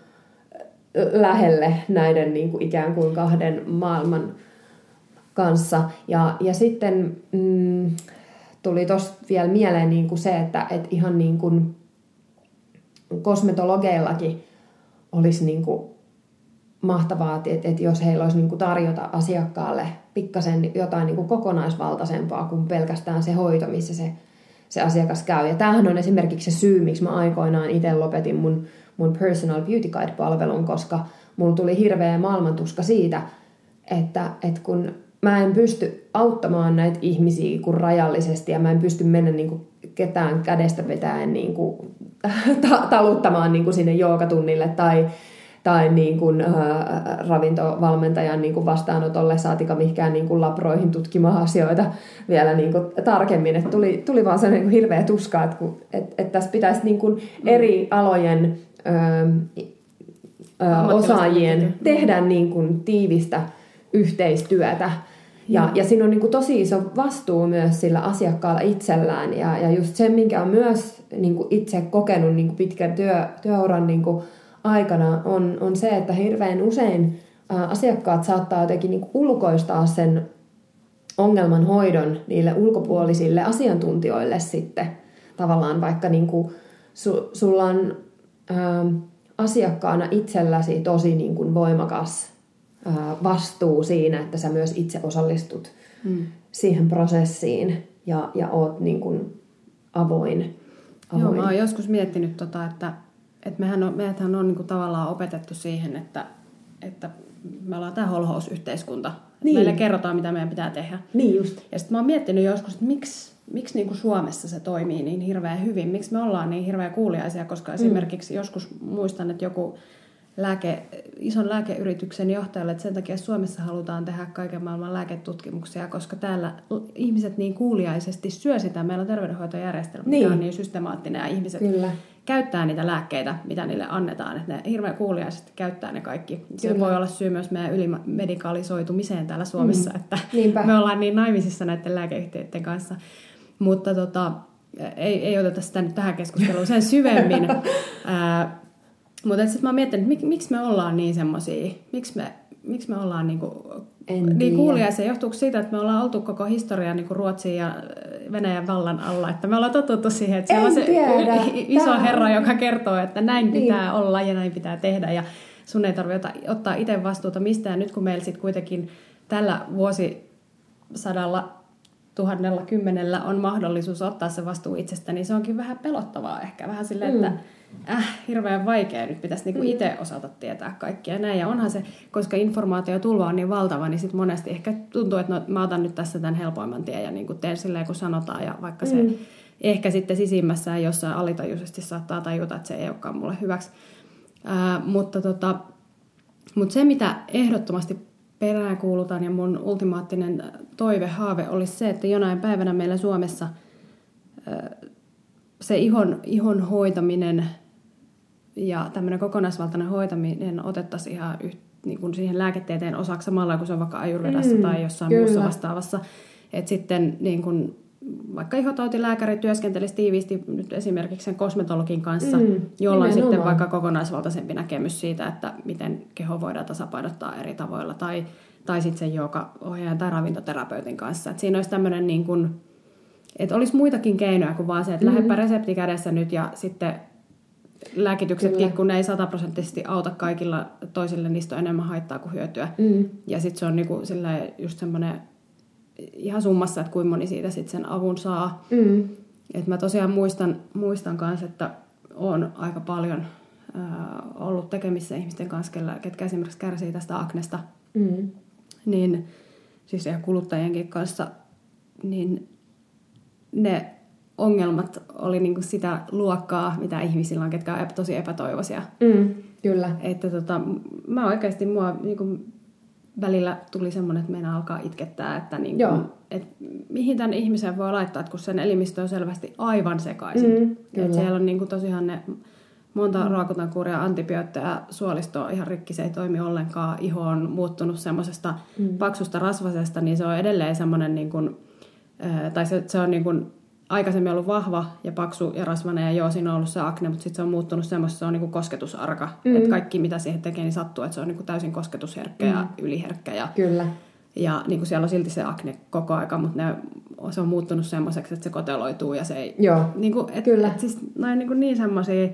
lähelle näiden niin kuin, ikään kuin kahden maailman kanssa. Ja, ja sitten mm, tuli tuossa vielä mieleen niin kuin se, että et ihan niin kuin kosmetologeillakin olisi niin kuin mahtavaa, että, että jos heillä olisi niin kuin tarjota asiakkaalle pikkasen jotain niin kuin kokonaisvaltaisempaa kuin pelkästään se hoito, missä se, se asiakas käy. Ja tämähän on esimerkiksi se syy, miksi mä aikoinaan itse lopetin mun, mun Personal Beauty Guide-palvelun, koska mulla tuli hirveä maailmantuska siitä, että, että kun mä en pysty auttamaan näitä ihmisiä kuin rajallisesti ja mä en pysty mennä niin kuin ketään kädestä vetäen niin kuin, ta- taluttamaan niin kuin sinne joogatunnille tai, tai niin kuin, äh, ravintovalmentajan niin kuin vastaanotolle, saatika mihinkään niin kuin labroihin tutkimaan asioita vielä niin kuin tarkemmin. Et tuli, tuli vaan sellainen niin hirveä tuska, että et, et tässä pitäisi niin kuin eri alojen ö, osaajien tehdä niin kuin tiivistä yhteistyötä. Ja, mm. ja siinä on niin kuin tosi iso vastuu myös sillä asiakkaalla itsellään. Ja, ja just se, minkä on myös niin kuin itse kokenut niin kuin pitkän työ, työuran niin kuin aikana, on, on se, että hirveän usein asiakkaat saattaa jotenkin niin ulkoistaa sen ongelman hoidon niille ulkopuolisille asiantuntijoille sitten. Tavallaan vaikka niin kuin su, sulla on ä, asiakkaana itselläsi tosi niin kuin voimakas vastuu siinä, että sä myös itse osallistut mm. siihen prosessiin ja, ja oot niin kuin avoin, avoin. Joo, mä oon joskus miettinyt, tota, että, että mehän on, meidäthän on niin kuin tavallaan opetettu siihen, että, että me ollaan tämä holhousyhteiskunta. Niin. Meille kerrotaan, mitä meidän pitää tehdä. Niin just. Ja sitten mä oon miettinyt joskus, että miksi, miksi niin kuin Suomessa se toimii niin hirveän hyvin. Miksi me ollaan niin hirveän kuuliaisia, koska mm. esimerkiksi joskus muistan, että joku lääke, ison lääkeyrityksen johtajalle, että sen takia Suomessa halutaan tehdä kaiken maailman lääketutkimuksia, koska täällä ihmiset niin kuuliaisesti syö sitä. Meillä on terveydenhoitojärjestelmä, niin. mikä on niin systemaattinen ja ihmiset Kyllä. Käyttää niitä lääkkeitä, mitä niille annetaan. Että ne hirveän kuuliaisesti käyttää ne kaikki. Se Kyllä. voi olla syy myös meidän ylimedikalisoitumiseen täällä Suomessa, mm. että Niinpä. me ollaan niin naimisissa näiden lääkeyhtiöiden kanssa. Mutta tota, ei, ei oteta sitä nyt tähän keskusteluun sen syvemmin. Mutta sitten mä oon miettinyt, mik, miksi me ollaan niin semmoisia, miksi me, miksi me ollaan niinku, niin kuulijaisia. Johtuuko siitä, että me ollaan oltu koko historia niinku Ruotsin ja Venäjän vallan alla, että me ollaan totuttu siihen, että siellä on se tiedä. iso Tämä... herra, joka kertoo, että näin niin. pitää olla ja näin pitää tehdä ja sun ei tarvitse ottaa itse vastuuta mistään. Nyt kun meillä sitten kuitenkin tällä vuosisadalla tuhannella kymmenellä on mahdollisuus ottaa se vastuu itsestä, niin se onkin vähän pelottavaa ehkä. Vähän silleen, mm. että äh, hirveän vaikea, nyt pitäisi niinku mm. itse osata tietää kaikkia näin. Ja onhan se, koska informaatiotulva on niin valtava, niin sit monesti ehkä tuntuu, että no, mä otan nyt tässä tämän helpoimman tien ja niinku teen silleen, kun sanotaan. Ja vaikka se mm. ehkä sitten sisimmässään jossain alitajuisesti saattaa tajuta, että se ei olekaan mulle hyväksi. Äh, mutta, tota, mutta se, mitä ehdottomasti peräänkuulutan ja mun ultimaattinen toive, haave olisi se, että jonain päivänä meillä Suomessa se ihon, ihon hoitaminen ja tämmöinen kokonaisvaltainen hoitaminen otettaisiin ihan yht, niin kuin siihen lääketieteen osaksi samalla kuin se on vaikka ajurvedassa mm, tai jossain kyllä. muussa vastaavassa. Että sitten niin kuin, vaikka ihotautilääkäri työskentelisi tiiviisti nyt esimerkiksi sen kosmetologin kanssa, mm, jolla on sitten vaikka kokonaisvaltaisempi näkemys siitä, että miten keho voidaan tasapainottaa eri tavoilla. Tai, tai sitten sen joka ohjaajan tai ravintoterapeutin kanssa. Et siinä olisi tämmöinen niin kuin, että olisi muitakin keinoja kuin vaan se, että mm-hmm. lähdepä resepti kädessä nyt ja sitten lääkityksetkin, Kyllä. kun ne ei sataprosenttisesti auta kaikilla toisille, niistä on enemmän haittaa kuin hyötyä. Mm. Ja sitten se on niinku just semmoinen ihan summassa, että kuinka moni siitä sitten sen avun saa. Mm. Et mä tosiaan muistan, muistan kanssa, että on aika paljon ää, ollut tekemissä ihmisten kanssa, ketkä esimerkiksi kärsii tästä aknesta. Mm. Niin, siis ihan kuluttajienkin kanssa, niin ne ongelmat oli niinku sitä luokkaa, mitä ihmisillä on, ketkä on tosi epätoivoisia. Mm, kyllä. Että tota, mä oikeasti mua niinku, välillä tuli semmoinen, että meidän alkaa itkettää, että niinku, et, mihin tämän ihmisen voi laittaa, kun sen elimistö on selvästi aivan sekaisin. Mm, että siellä on niinku tosiaan ne monta mm. ruokotankuuria, antibiootteja, suolisto on ihan rikki, se ei toimi ollenkaan, iho on muuttunut semmoisesta mm. paksusta rasvasesta, niin se on edelleen semmoinen niin kuin, tai se, se on niin kuin aikaisemmin ollut vahva ja paksu ja rasvainen ja joo, siinä on ollut se akne, mutta sitten se on muuttunut semmoista, se on niin kuin kosketusarka. Mm. Että kaikki mitä siihen tekee, niin sattuu, että se on niin kuin täysin kosketusherkkä mm. ja yliherkkä. Ja, Kyllä. Ja niin kuin siellä on silti se akne koko aika, mutta ne, se on muuttunut semmoiseksi, että se koteloituu ja se ei... Joo, niin kuin, et, Kyllä. Et siis noin niin, kuin niin semmoisia,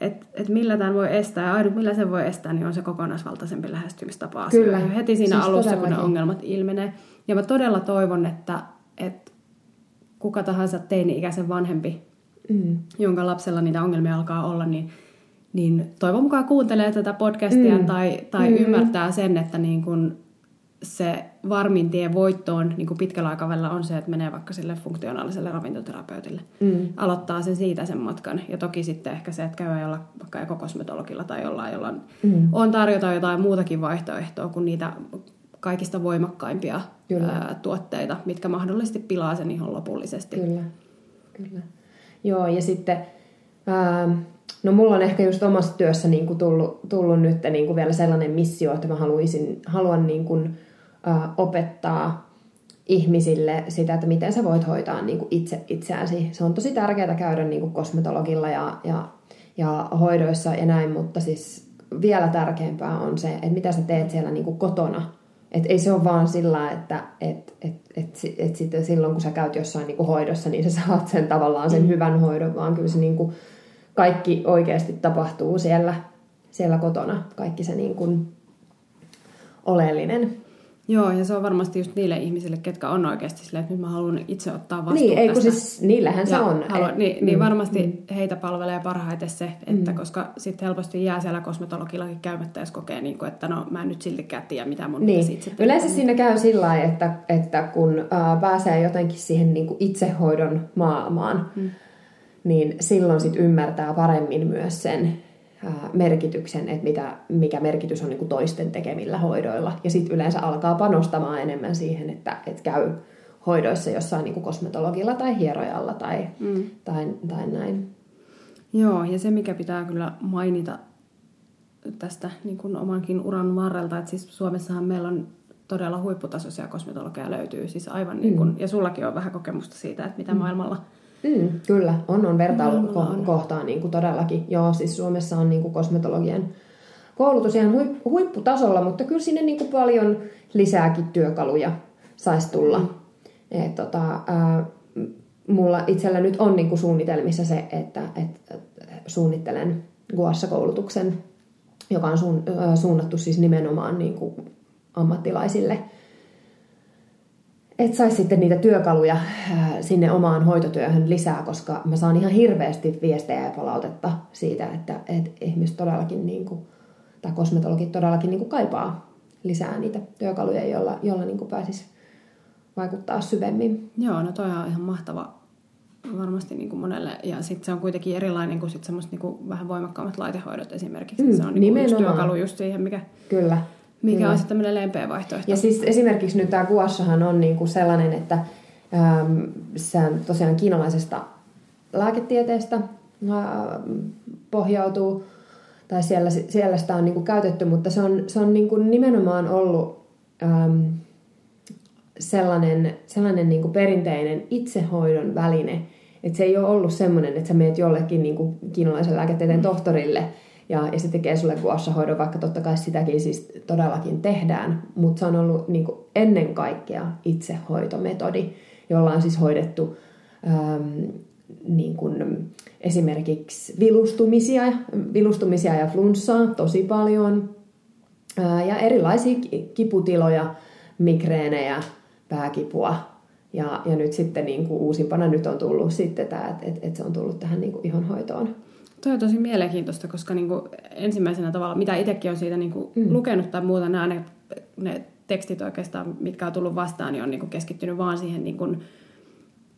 että et millä tämän voi estää ja ainut millä se voi estää, niin on se kokonaisvaltaisempi lähestymistapa Kyllä. Heti siinä siis alussa, todellakin. kun ne ongelmat ilmenee. Ja mä todella toivon, että että kuka tahansa teini-ikäisen vanhempi, mm. jonka lapsella niitä ongelmia alkaa olla, niin, niin toivon mukaan kuuntelee tätä podcastia mm. tai, tai mm. ymmärtää sen, että niin kun, se varmin tie voittoon niin kuin pitkällä aikavälillä on se, että menee vaikka sille funktionaaliselle ravintoterapeutille. Mm. Aloittaa sen siitä sen matkan. Ja toki sitten ehkä se, että käy jolla vaikka ekokosmetologilla tai jollain, jolla mm. on tarjota jotain muutakin vaihtoehtoa kuin niitä kaikista voimakkaimpia ää, tuotteita, mitkä mahdollisesti pilaa sen ihan lopullisesti. Kyllä, kyllä. Joo, ja sitten... Ää, No mulla on ehkä just omassa työssä niin kuin tullut, tullut nyt niin kuin vielä sellainen missio, että mä haluaisin, haluan niin kuin, opettaa ihmisille sitä, että miten sä voit hoitaa niin kuin itse itseäsi. Se on tosi tärkeää käydä niin kuin kosmetologilla ja, ja, ja hoidoissa ja näin, mutta siis vielä tärkeämpää on se, että mitä sä teet siellä niin kuin kotona. Et ei se ole vaan sillä, että et, et, et, et sitten silloin kun sä käyt jossain niin kuin hoidossa, niin sä saat sen tavallaan sen mm. hyvän hoidon, vaan kyllä se niin kuin kaikki oikeasti tapahtuu siellä, siellä kotona. Kaikki se niin kuin oleellinen. Joo, ja se on varmasti just niille ihmisille, ketkä on oikeasti silleen, että nyt mä haluan itse ottaa vastuun Niin, ei kun siis niillähän se on. Haluan, niin, niin mm, varmasti mm. heitä palvelee parhaiten se, että mm. koska sitten helposti jää siellä kosmetologillakin käymättä, jos kokee, niin kuin, että no mä en nyt siltikään tiedä, mitä mun niin. pitäisi itse Yleensä siinä käy sillä lailla, että, että kun äh, pääsee jotenkin siihen niin kuin itsehoidon maailmaan, mm niin silloin sit ymmärtää paremmin myös sen merkityksen, että mitä, mikä merkitys on niin kuin toisten tekemillä hoidoilla. Ja sitten yleensä alkaa panostamaan enemmän siihen, että, että käy hoidoissa jossain niin kuin kosmetologilla tai hierojalla tai, mm. tai, tai näin. Joo, ja se mikä pitää kyllä mainita tästä niin kuin omankin uran varrelta, että siis Suomessahan meillä on todella huipputasoisia kosmetologeja löytyy, siis aivan niin kuin, mm. ja sullakin on vähän kokemusta siitä, että mitä mm. maailmalla Mm, kyllä, on, on vertailukohtaa niin kuin todellakin. Joo, siis Suomessa on niin kuin kosmetologian koulutus ihan huipputasolla, mutta kyllä sinne niin kuin paljon lisääkin työkaluja saisi tulla. Mm. Et, tota, ää, mulla itsellä nyt on niin kuin suunnitelmissa se, että et, suunnittelen Guassa-koulutuksen, joka on suun, suunnattu siis nimenomaan niin kuin ammattilaisille – et saisi sitten niitä työkaluja äh, sinne omaan hoitotyöhön lisää, koska mä saan ihan hirveästi viestejä ja palautetta siitä, että, että ihmiset todellakin, niin kuin, tai kosmetologit todellakin niin kuin kaipaa lisää niitä työkaluja, joilla, joilla niin kuin pääsisi vaikuttaa syvemmin. Joo, no toi on ihan mahtava varmasti niin kuin monelle. Ja sitten se on kuitenkin erilainen kuin sit semmoista niin kuin vähän voimakkaammat laitehoidot esimerkiksi. Mm, se on niin kuin yksi työkalu just siihen, mikä Kyllä. Mikä Kyllä. on sitten tämmöinen lempeä vaihtoehto. Ja siis esimerkiksi nyt tämä Guassahan on niinku sellainen, että ähm, se on tosiaan kiinalaisesta lääketieteestä äh, pohjautuu, tai siellä, siellä sitä on niinku käytetty, mutta se on, se on niinku nimenomaan ollut ähm, sellainen, sellainen niinku perinteinen itsehoidon väline, että se ei ole ollut semmoinen, että sä meet jollekin niinku kiinalaisen lääketieteen tohtorille – ja, ja se tekee sulle guasha-hoidon, vaikka totta kai sitäkin siis todellakin tehdään, mutta se on ollut niin kuin ennen kaikkea itsehoitometodi, jolla on siis hoidettu äm, niin kuin esimerkiksi vilustumisia, vilustumisia ja flunssaa tosi paljon, ää, ja erilaisia kiputiloja, migreenejä, pääkipua, ja, ja nyt sitten niin kuin uusimpana nyt on tullut sitten tämä, että et, et se on tullut tähän niin kuin ihonhoitoon. Toi on tosi mielenkiintoista, koska niin kuin ensimmäisenä tavalla, mitä itsekin on siitä niin kuin mm. lukenut tai muuta, nämä ne, ne tekstit oikeastaan, mitkä on tullut vastaan, niin on niin kuin keskittynyt vaan siihen niin kuin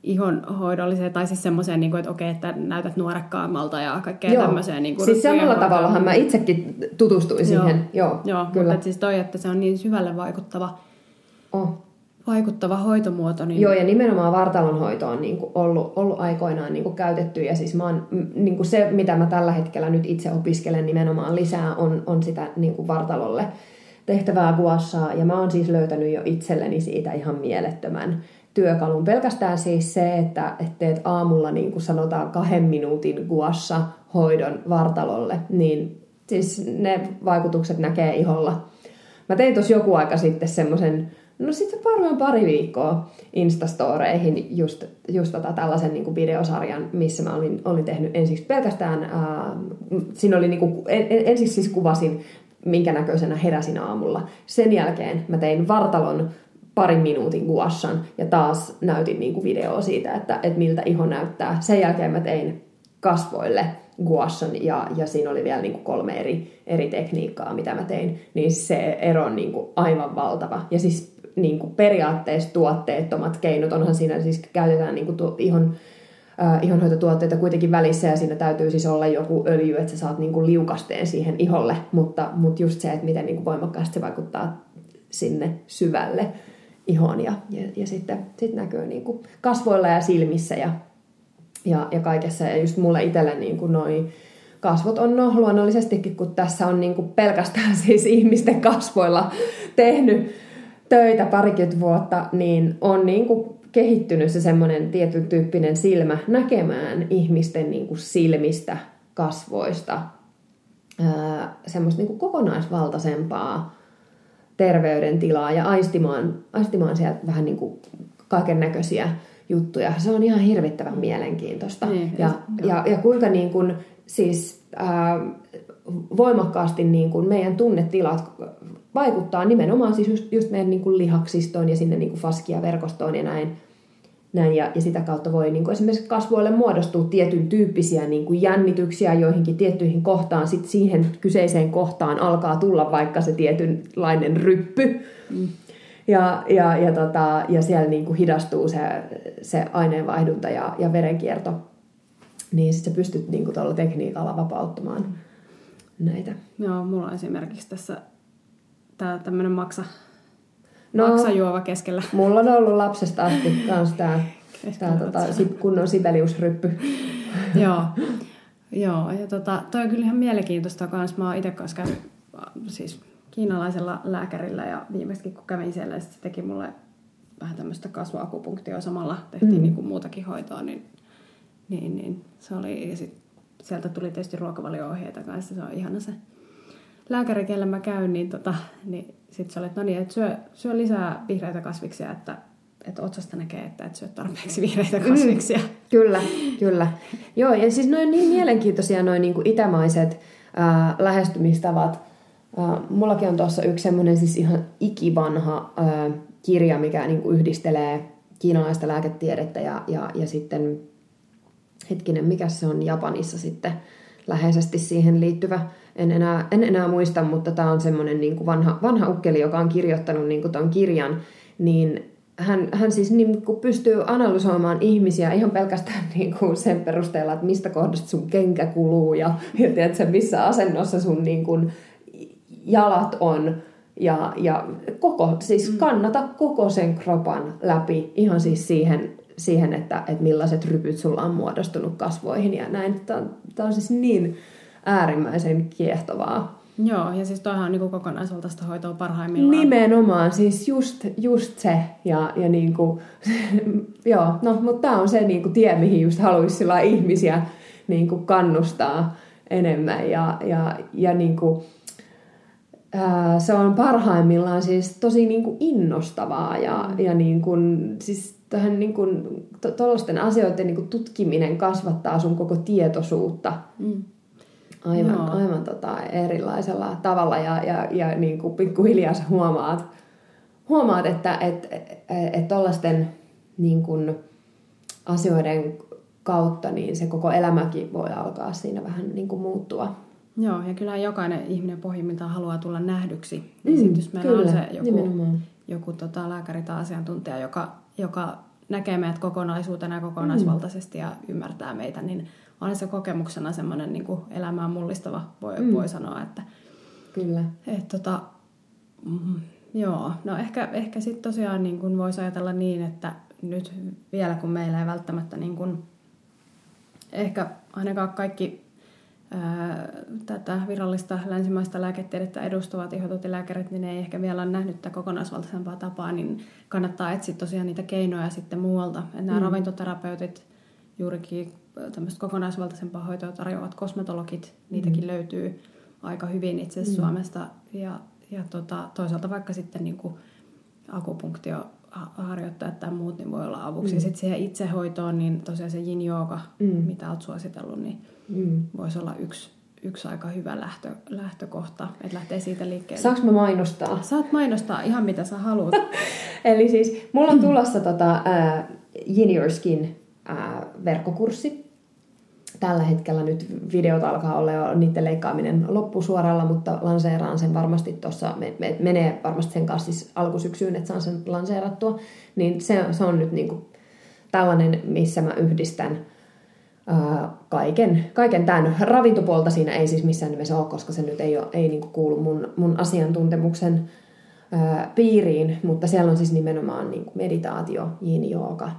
ihonhoidolliseen, tai siis semmoiseen, niin kuin, että okei, että näytät nuorekkaammalta ja kaikkea Joo. tämmöiseen. Niin kuin siis samalla tavallahan mä itsekin tutustuin Joo. siihen. Joo, Joo kyllä. mutta siis toi, että se on niin syvälle vaikuttava. Oh vaikuttava hoitomuoto. Niin... Joo, ja nimenomaan vartalonhoito on niin kuin ollut, ollut aikoinaan niin kuin käytetty, ja siis mä oon, niin kuin se, mitä mä tällä hetkellä nyt itse opiskelen nimenomaan lisää, on, on sitä niin kuin vartalolle tehtävää guassaa, ja mä oon siis löytänyt jo itselleni siitä ihan mielettömän työkalun. Pelkästään siis se, että, että teet aamulla niin kuin sanotaan kahden minuutin guassa hoidon vartalolle, niin siis ne vaikutukset näkee iholla. Mä tein tuossa joku aika sitten semmoisen No sitten varmaan pari viikkoa Instastoreihin just, just tota, tällaisen niin kuin videosarjan, missä mä olin, olin tehnyt ensiksi pelkästään, ää, siinä oli niin kuin, en, ensiksi siis kuvasin, minkä näköisenä heräsin aamulla. Sen jälkeen mä tein vartalon parin minuutin guassan ja taas näytin niin kuin videoa siitä, että, että miltä iho näyttää. Sen jälkeen mä tein kasvoille guashan ja, ja siinä oli vielä niin kuin kolme eri, eri tekniikkaa, mitä mä tein, niin se ero on niin kuin aivan valtava. Ja siis niin kuin periaatteessa tuotteettomat keinot, onhan siinä siis käytetään niin kuin tu, ihon, äh, ihonhoitotuotteita kuitenkin välissä ja siinä täytyy siis olla joku öljy, että sä saat niin kuin liukasteen siihen iholle, mutta, mutta just se, että miten niin kuin voimakkaasti se vaikuttaa sinne syvälle ihoon ja, ja, ja sitten sit näkyy niin kuin kasvoilla ja silmissä ja, ja, ja kaikessa. Ja just mulle itselle niin kuin noi kasvot on no, luonnollisestikin, kun tässä on niin kuin pelkästään siis ihmisten kasvoilla tehnyt töitä parikymmentä vuotta, niin on niin kuin kehittynyt se semmoinen tietyn tyyppinen silmä näkemään ihmisten niin kuin silmistä, kasvoista, semmoista niin kuin kokonaisvaltaisempaa terveydentilaa ja aistimaan, aistimaan sieltä vähän niin kuin kaiken näköisiä juttuja. Se on ihan hirvittävän mielenkiintoista. Niin, ja, ja, ja, ja kuinka niin kuin, siis ää, voimakkaasti niin kuin meidän tunnetilat vaikuttaa nimenomaan siis just, just meidän niin kuin lihaksistoon ja sinne niin kuin faskia-verkostoon ja näin. näin ja, ja sitä kautta voi niin kuin esimerkiksi kasvoille muodostua tietyn tyyppisiä niin kuin jännityksiä joihinkin tiettyihin kohtaan. Sitten siihen kyseiseen kohtaan alkaa tulla vaikka se tietynlainen ryppy. Mm. Ja, ja, ja, tota, ja siellä niin kuin hidastuu se, se aineenvaihdunta ja, ja verenkierto. Niin sitten sä pystyt niin kuin tuolla tekniikalla vapauttamaan näitä. Joo, mulla on esimerkiksi tässä tää tämmönen maksa, no, maksajuova keskellä. Mulla on ollut lapsesta asti kans tää, tää tota, kunnon sibeliusryppy. Joo. Joo, ja tota, toi on kyllä ihan mielenkiintoista kans. Mä oon itse kanssa käynyt siis kiinalaisella lääkärillä ja viimeksi kun kävin siellä, se teki mulle vähän tämmöistä kasvuakupunktioa samalla, tehtiin mm. niin kuin muutakin hoitoa, niin, niin, niin se oli, ja sit sieltä tuli tietysti ruokavalio-ohjeita kanssa, se on ihana se lääkäri, kelle mä käyn, niin, tota, niin sitten sä olet, no niin, että syö, syö lisää vihreitä kasviksia, että että otsasta näkee, että et syö tarpeeksi vihreitä mm. kasviksia. Mm, kyllä, kyllä. Joo, ja siis noin niin mielenkiintoisia noin niin itämaiset ää, lähestymistavat. Ää, mullakin on tuossa yksi semmoinen siis ihan ikivanha ää, kirja, mikä niin kuin yhdistelee kiinalaista lääketiedettä ja, ja, ja sitten, hetkinen, mikä se on Japanissa sitten läheisesti siihen liittyvä en enää, en enää muista, mutta tämä on semmoinen niin kuin vanha, vanha ukkeli, joka on kirjoittanut niin kuin ton kirjan, niin hän, hän siis niin kuin pystyy analysoimaan ihmisiä ihan pelkästään niin kuin sen perusteella, että mistä kohdasta sun kenkä kuluu ja, ja tiedätkö, missä asennossa sun niin kuin jalat on. Ja, ja koko, siis mm. kannata koko sen kropan läpi ihan siis siihen, siihen että, että millaiset rypyt sulla on muodostunut kasvoihin ja näin. Tämä on, tämä on siis niin äärimmäisen kiehtovaa. Joo, ja siis toihan on niin kokonaisvaltaista hoitoa parhaimmillaan. Nimenomaan, siis just, just se. Ja, ja niin kuin, joo, no, mutta tämä on se niin kuin tie, mihin just haluaisi ihmisiä niin kuin kannustaa enemmän. Ja, ja, ja niin kuin, ää, se on parhaimmillaan siis tosi niin kuin innostavaa ja, ja niin kuin, siis tähän niin kuin, to, asioiden niin kuin tutkiminen kasvattaa sun koko tietoisuutta. Mm aivan, Joo. aivan tota erilaisella tavalla ja, ja, ja niin kuin pikkuhiljaa sä huomaat, huomaat että et, et, tollaisten niin kuin asioiden kautta niin se koko elämäkin voi alkaa siinä vähän niin kuin muuttua. Joo, ja kyllä jokainen ihminen pohjimmiltaan haluaa tulla nähdyksi. Niin mm, jos meillä kyllä, on se joku, joku tota, lääkäri tai asiantuntija, joka, joka näkee meidät kokonaisuutena ja kokonaisvaltaisesti mm. ja ymmärtää meitä, niin on se kokemuksena semmoinen niin elämään mullistava, voi, mm. voi sanoa, että Kyllä. Et, tota, mm, joo, no ehkä, ehkä sitten tosiaan niin kuin voisi ajatella niin, että nyt vielä kun meillä ei välttämättä niin kuin, ehkä ainakaan kaikki tätä virallista länsimaista lääketiedettä edustavat ihototilääkärit, niin ei ehkä vielä ole nähnyt tätä kokonaisvaltaisempaa tapaa, niin kannattaa etsiä tosiaan niitä keinoja sitten muualta. Että nämä mm. ravintoterapeutit juurikin tämmöistä kokonaisvaltaisempaa hoitoa tarjoavat kosmetologit, niitäkin mm. löytyy aika hyvin itse mm. Suomesta. Ja, ja tota, toisaalta vaikka sitten niin kuin akupunktio harjoittajat tai muut, niin voi olla avuksi. Mm. Sitten siihen itsehoitoon, niin tosiaan se yin mm. mitä olet suositellut, niin mm. voisi olla yksi, yksi aika hyvä lähtö, lähtökohta, että lähtee siitä liikkeelle. Saanko mä mainostaa? Saat mainostaa ihan mitä sä haluat. Eli siis mulla on tulossa tota, Yin Your Skin uh, verkkokurssi, tällä hetkellä nyt videot alkaa olla jo niiden leikkaaminen loppusuoralla, mutta lanseeraan sen varmasti tuossa, me, me, menee varmasti sen kanssa siis alkusyksyyn, että saan sen lanseerattua, niin se, se on nyt niinku tällainen, missä mä yhdistän kaiken, kaiken tämän ravintopuolta siinä ei siis missään nimessä ole, koska se nyt ei, ole, ei niinku kuulu mun, mun asiantuntemuksen ää, piiriin, mutta siellä on siis nimenomaan niinku meditaatio, yin jooga,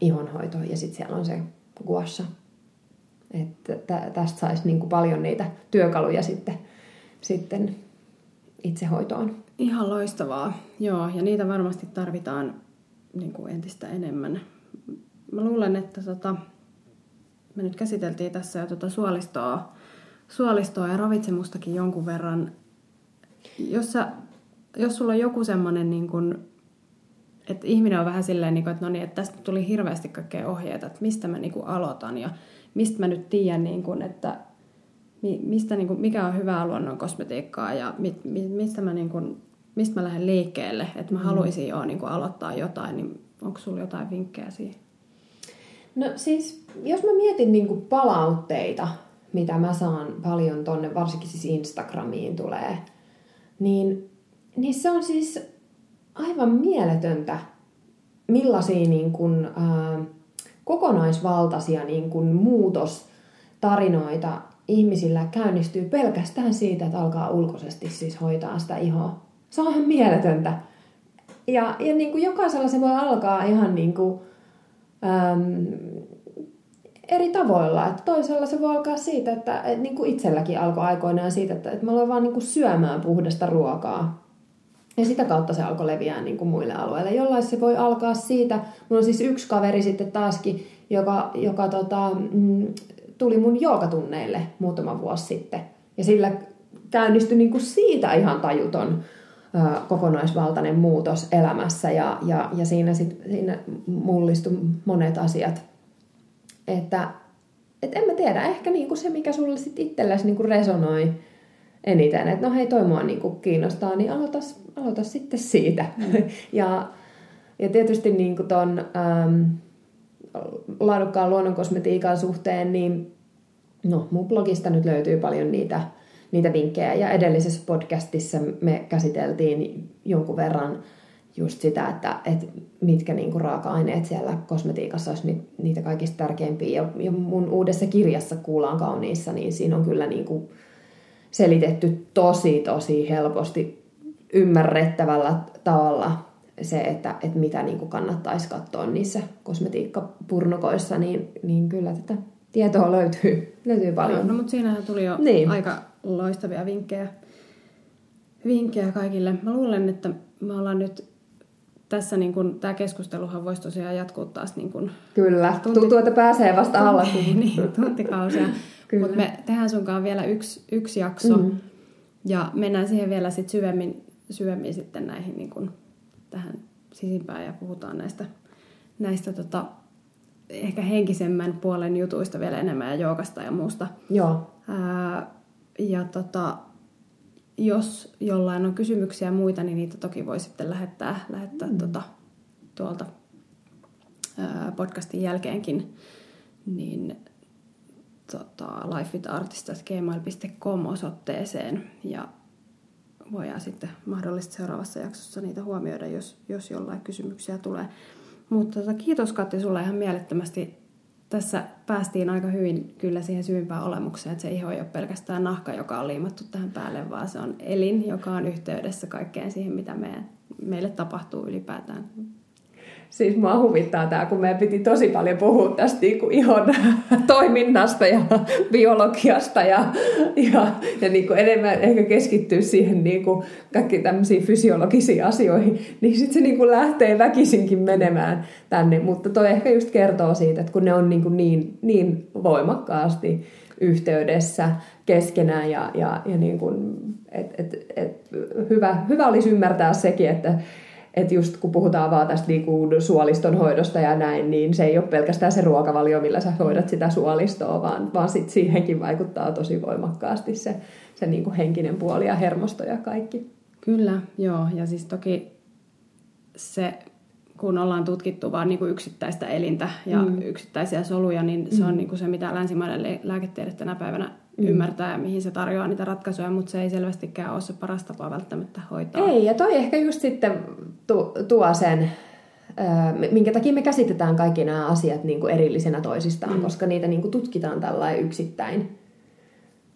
ihonhoito ja sitten siellä on se guassa että tästä saisi niin kuin paljon niitä työkaluja sitten, sitten itsehoitoon. Ihan loistavaa, joo, ja niitä varmasti tarvitaan niin kuin entistä enemmän. Mä luulen, että tota, me nyt käsiteltiin tässä jo tota suolistoa, suolistoa ja ravitsemustakin jonkun verran. Jos, sä, jos sulla on joku semmoinen, niin kuin, että ihminen on vähän silleen, niin kuin, että no niin, että tästä tuli hirveästi kaikkea ohjeita, että mistä mä niin kuin aloitan ja mistä mä nyt tiedän, niin kuin, että mistä, niin kuin, mikä on hyvää luonnon kosmetiikkaa ja mit, mistä, mä, niin kuin, mistä mä lähden liikkeelle, että mä mm. haluaisin jo niin kuin, aloittaa jotain, niin onko sulla jotain vinkkejä siihen? No siis, jos mä mietin niin kuin palautteita, mitä mä saan paljon tonne, varsinkin siis Instagramiin tulee, niin, niin se on siis aivan mieletöntä, millaisia niin kuin, ää, kokonaisvaltaisia niin kuin muutostarinoita ihmisillä käynnistyy pelkästään siitä, että alkaa ulkoisesti siis hoitaa sitä ihoa. Se on ihan mieletöntä. Ja, ja niin kuin jokaisella se voi alkaa ihan niin kuin, äm, eri tavoilla. Että toisella se voi alkaa siitä, että, että niin kuin itselläkin alkoi aikoinaan siitä, että, että mä aloin vaan niin kuin syömään puhdasta ruokaa. Ja sitä kautta se alkoi leviää niin kuin muille alueille. Jollain se voi alkaa siitä, mulla on siis yksi kaveri sitten taaskin, joka, joka tota, mm, tuli mun joogatunneille muutama vuosi sitten. Ja sillä käynnistyi niin kuin siitä ihan tajuton kokonaisvaltainen muutos elämässä ja, ja, ja siinä, sit, siinä mullistui monet asiat. Että et en mä tiedä, ehkä niinku se, mikä sulle sitten itsellesi niinku resonoi, eniten, että no hei, toi mua niin kuin kiinnostaa, niin aloitas, aloitas sitten siitä. Mm. ja, ja tietysti niin kuin ton äm, laadukkaan luonnonkosmetiikan suhteen, niin no, mun blogista nyt löytyy paljon niitä, niitä vinkkejä. Ja edellisessä podcastissa me käsiteltiin jonkun verran just sitä, että, että mitkä niin kuin raaka-aineet siellä kosmetiikassa olisi niitä kaikista tärkeimpiä. Ja, ja mun uudessa kirjassa Kuulaan kauniissa, niin siinä on kyllä niin kuin selitetty tosi, tosi helposti ymmärrettävällä tavalla se, että, että mitä niin kuin kannattaisi katsoa niissä kosmetiikkapurnukoissa, niin, niin kyllä tätä tietoa löytyy, löytyy paljon. No, no mutta siinähän tuli jo niin. aika loistavia vinkkejä, vinkkejä kaikille. Mä luulen, että me ollaan nyt tässä niin kun, tämä keskusteluhan voisi tosiaan jatkuu taas niin kun Kyllä, tunti... tuntuu, että pääsee vasta alla. niin, tuntikausia. Mutta me tehdään sunkaan vielä yksi, yksi jakso mm. ja mennään siihen vielä sit syvemmin, syvemmin sitten näihin niin kun, tähän sisimpään ja puhutaan näistä, näistä tota, ehkä henkisemmän puolen jutuista vielä enemmän ja joogasta ja muusta. Joo. Ää, ja tota, jos jollain on kysymyksiä ja muita, niin niitä toki voi sitten lähettää, lähettää mm. tota, tuolta ää, podcastin jälkeenkin. Niin tota, lifewithartist.gmail.com osoitteeseen ja voidaan sitten mahdollisesti seuraavassa jaksossa niitä huomioida, jos, jos jollain kysymyksiä tulee. Mutta tota, kiitos Katti sulle ihan mielettömästi. Tässä päästiin aika hyvin kyllä siihen syvimpään olemukseen, että se iho ei ole pelkästään nahka, joka on liimattu tähän päälle, vaan se on elin, joka on yhteydessä kaikkeen siihen, mitä meidän, meille tapahtuu ylipäätään Siis mua huvittaa tämä, kun meidän piti tosi paljon puhua tästä niin ihon toiminnasta ja biologiasta ja, ja, ja niin kuin enemmän ehkä keskittyä siihen niin kuin kaikki tämmöisiin fysiologisiin asioihin, niin sitten se niin kuin lähtee väkisinkin menemään tänne. Mutta toi ehkä just kertoo siitä, että kun ne on niin, kuin niin, niin voimakkaasti yhteydessä keskenään ja, ja, ja niin kuin, et, et, et, hyvä, hyvä olisi ymmärtää sekin, että että just kun puhutaan vaan tästä niinku suoliston hoidosta ja näin, niin se ei ole pelkästään se ruokavalio, millä sä hoidat sitä suolistoa, vaan, vaan sit siihenkin vaikuttaa tosi voimakkaasti se, se niinku henkinen puoli ja hermosto ja kaikki. Kyllä, joo. Ja siis toki se kun ollaan tutkittu vain niin kuin yksittäistä elintä ja mm. yksittäisiä soluja, niin se mm. on niin kuin se, mitä länsimainen lääketiede tänä päivänä mm. ymmärtää ja mihin se tarjoaa niitä ratkaisuja, mutta se ei selvästikään ole se paras tapa välttämättä hoitaa. Ei, ja toi ehkä just sitten tu- tuo sen, minkä takia me käsitetään kaikki nämä asiat niin kuin erillisenä toisistaan, mm. koska niitä niin kuin tutkitaan tällainen yksittäin.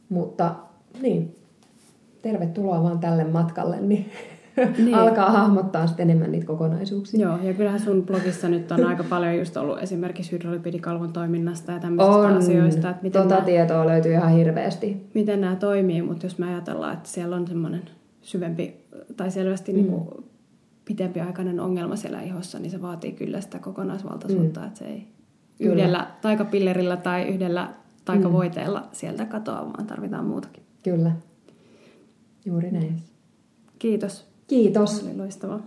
Mutta niin, tervetuloa vaan tälle matkalle, niin, niin. alkaa hahmottaa sitten enemmän niitä kokonaisuuksia. Joo, ja kyllähän sun blogissa nyt on aika paljon just ollut esimerkiksi hydrolipidikalvon toiminnasta ja tämmöisistä on. asioista. Että miten tota nämä, tietoa löytyy ihan hirveästi. Miten nämä toimii, mutta jos me ajatellaan, että siellä on semmoinen syvempi tai selvästi mm. niin kuin pitempiaikainen ongelma siellä ihossa, niin se vaatii kyllä sitä kokonaisvaltaisuutta, mm. että se ei kyllä. yhdellä taikapillerillä tai yhdellä taikavoiteella mm. sieltä katoa, vaan tarvitaan muutakin. Kyllä. Juuri näin. Kiitos. Kiitos. Oli loistavaa.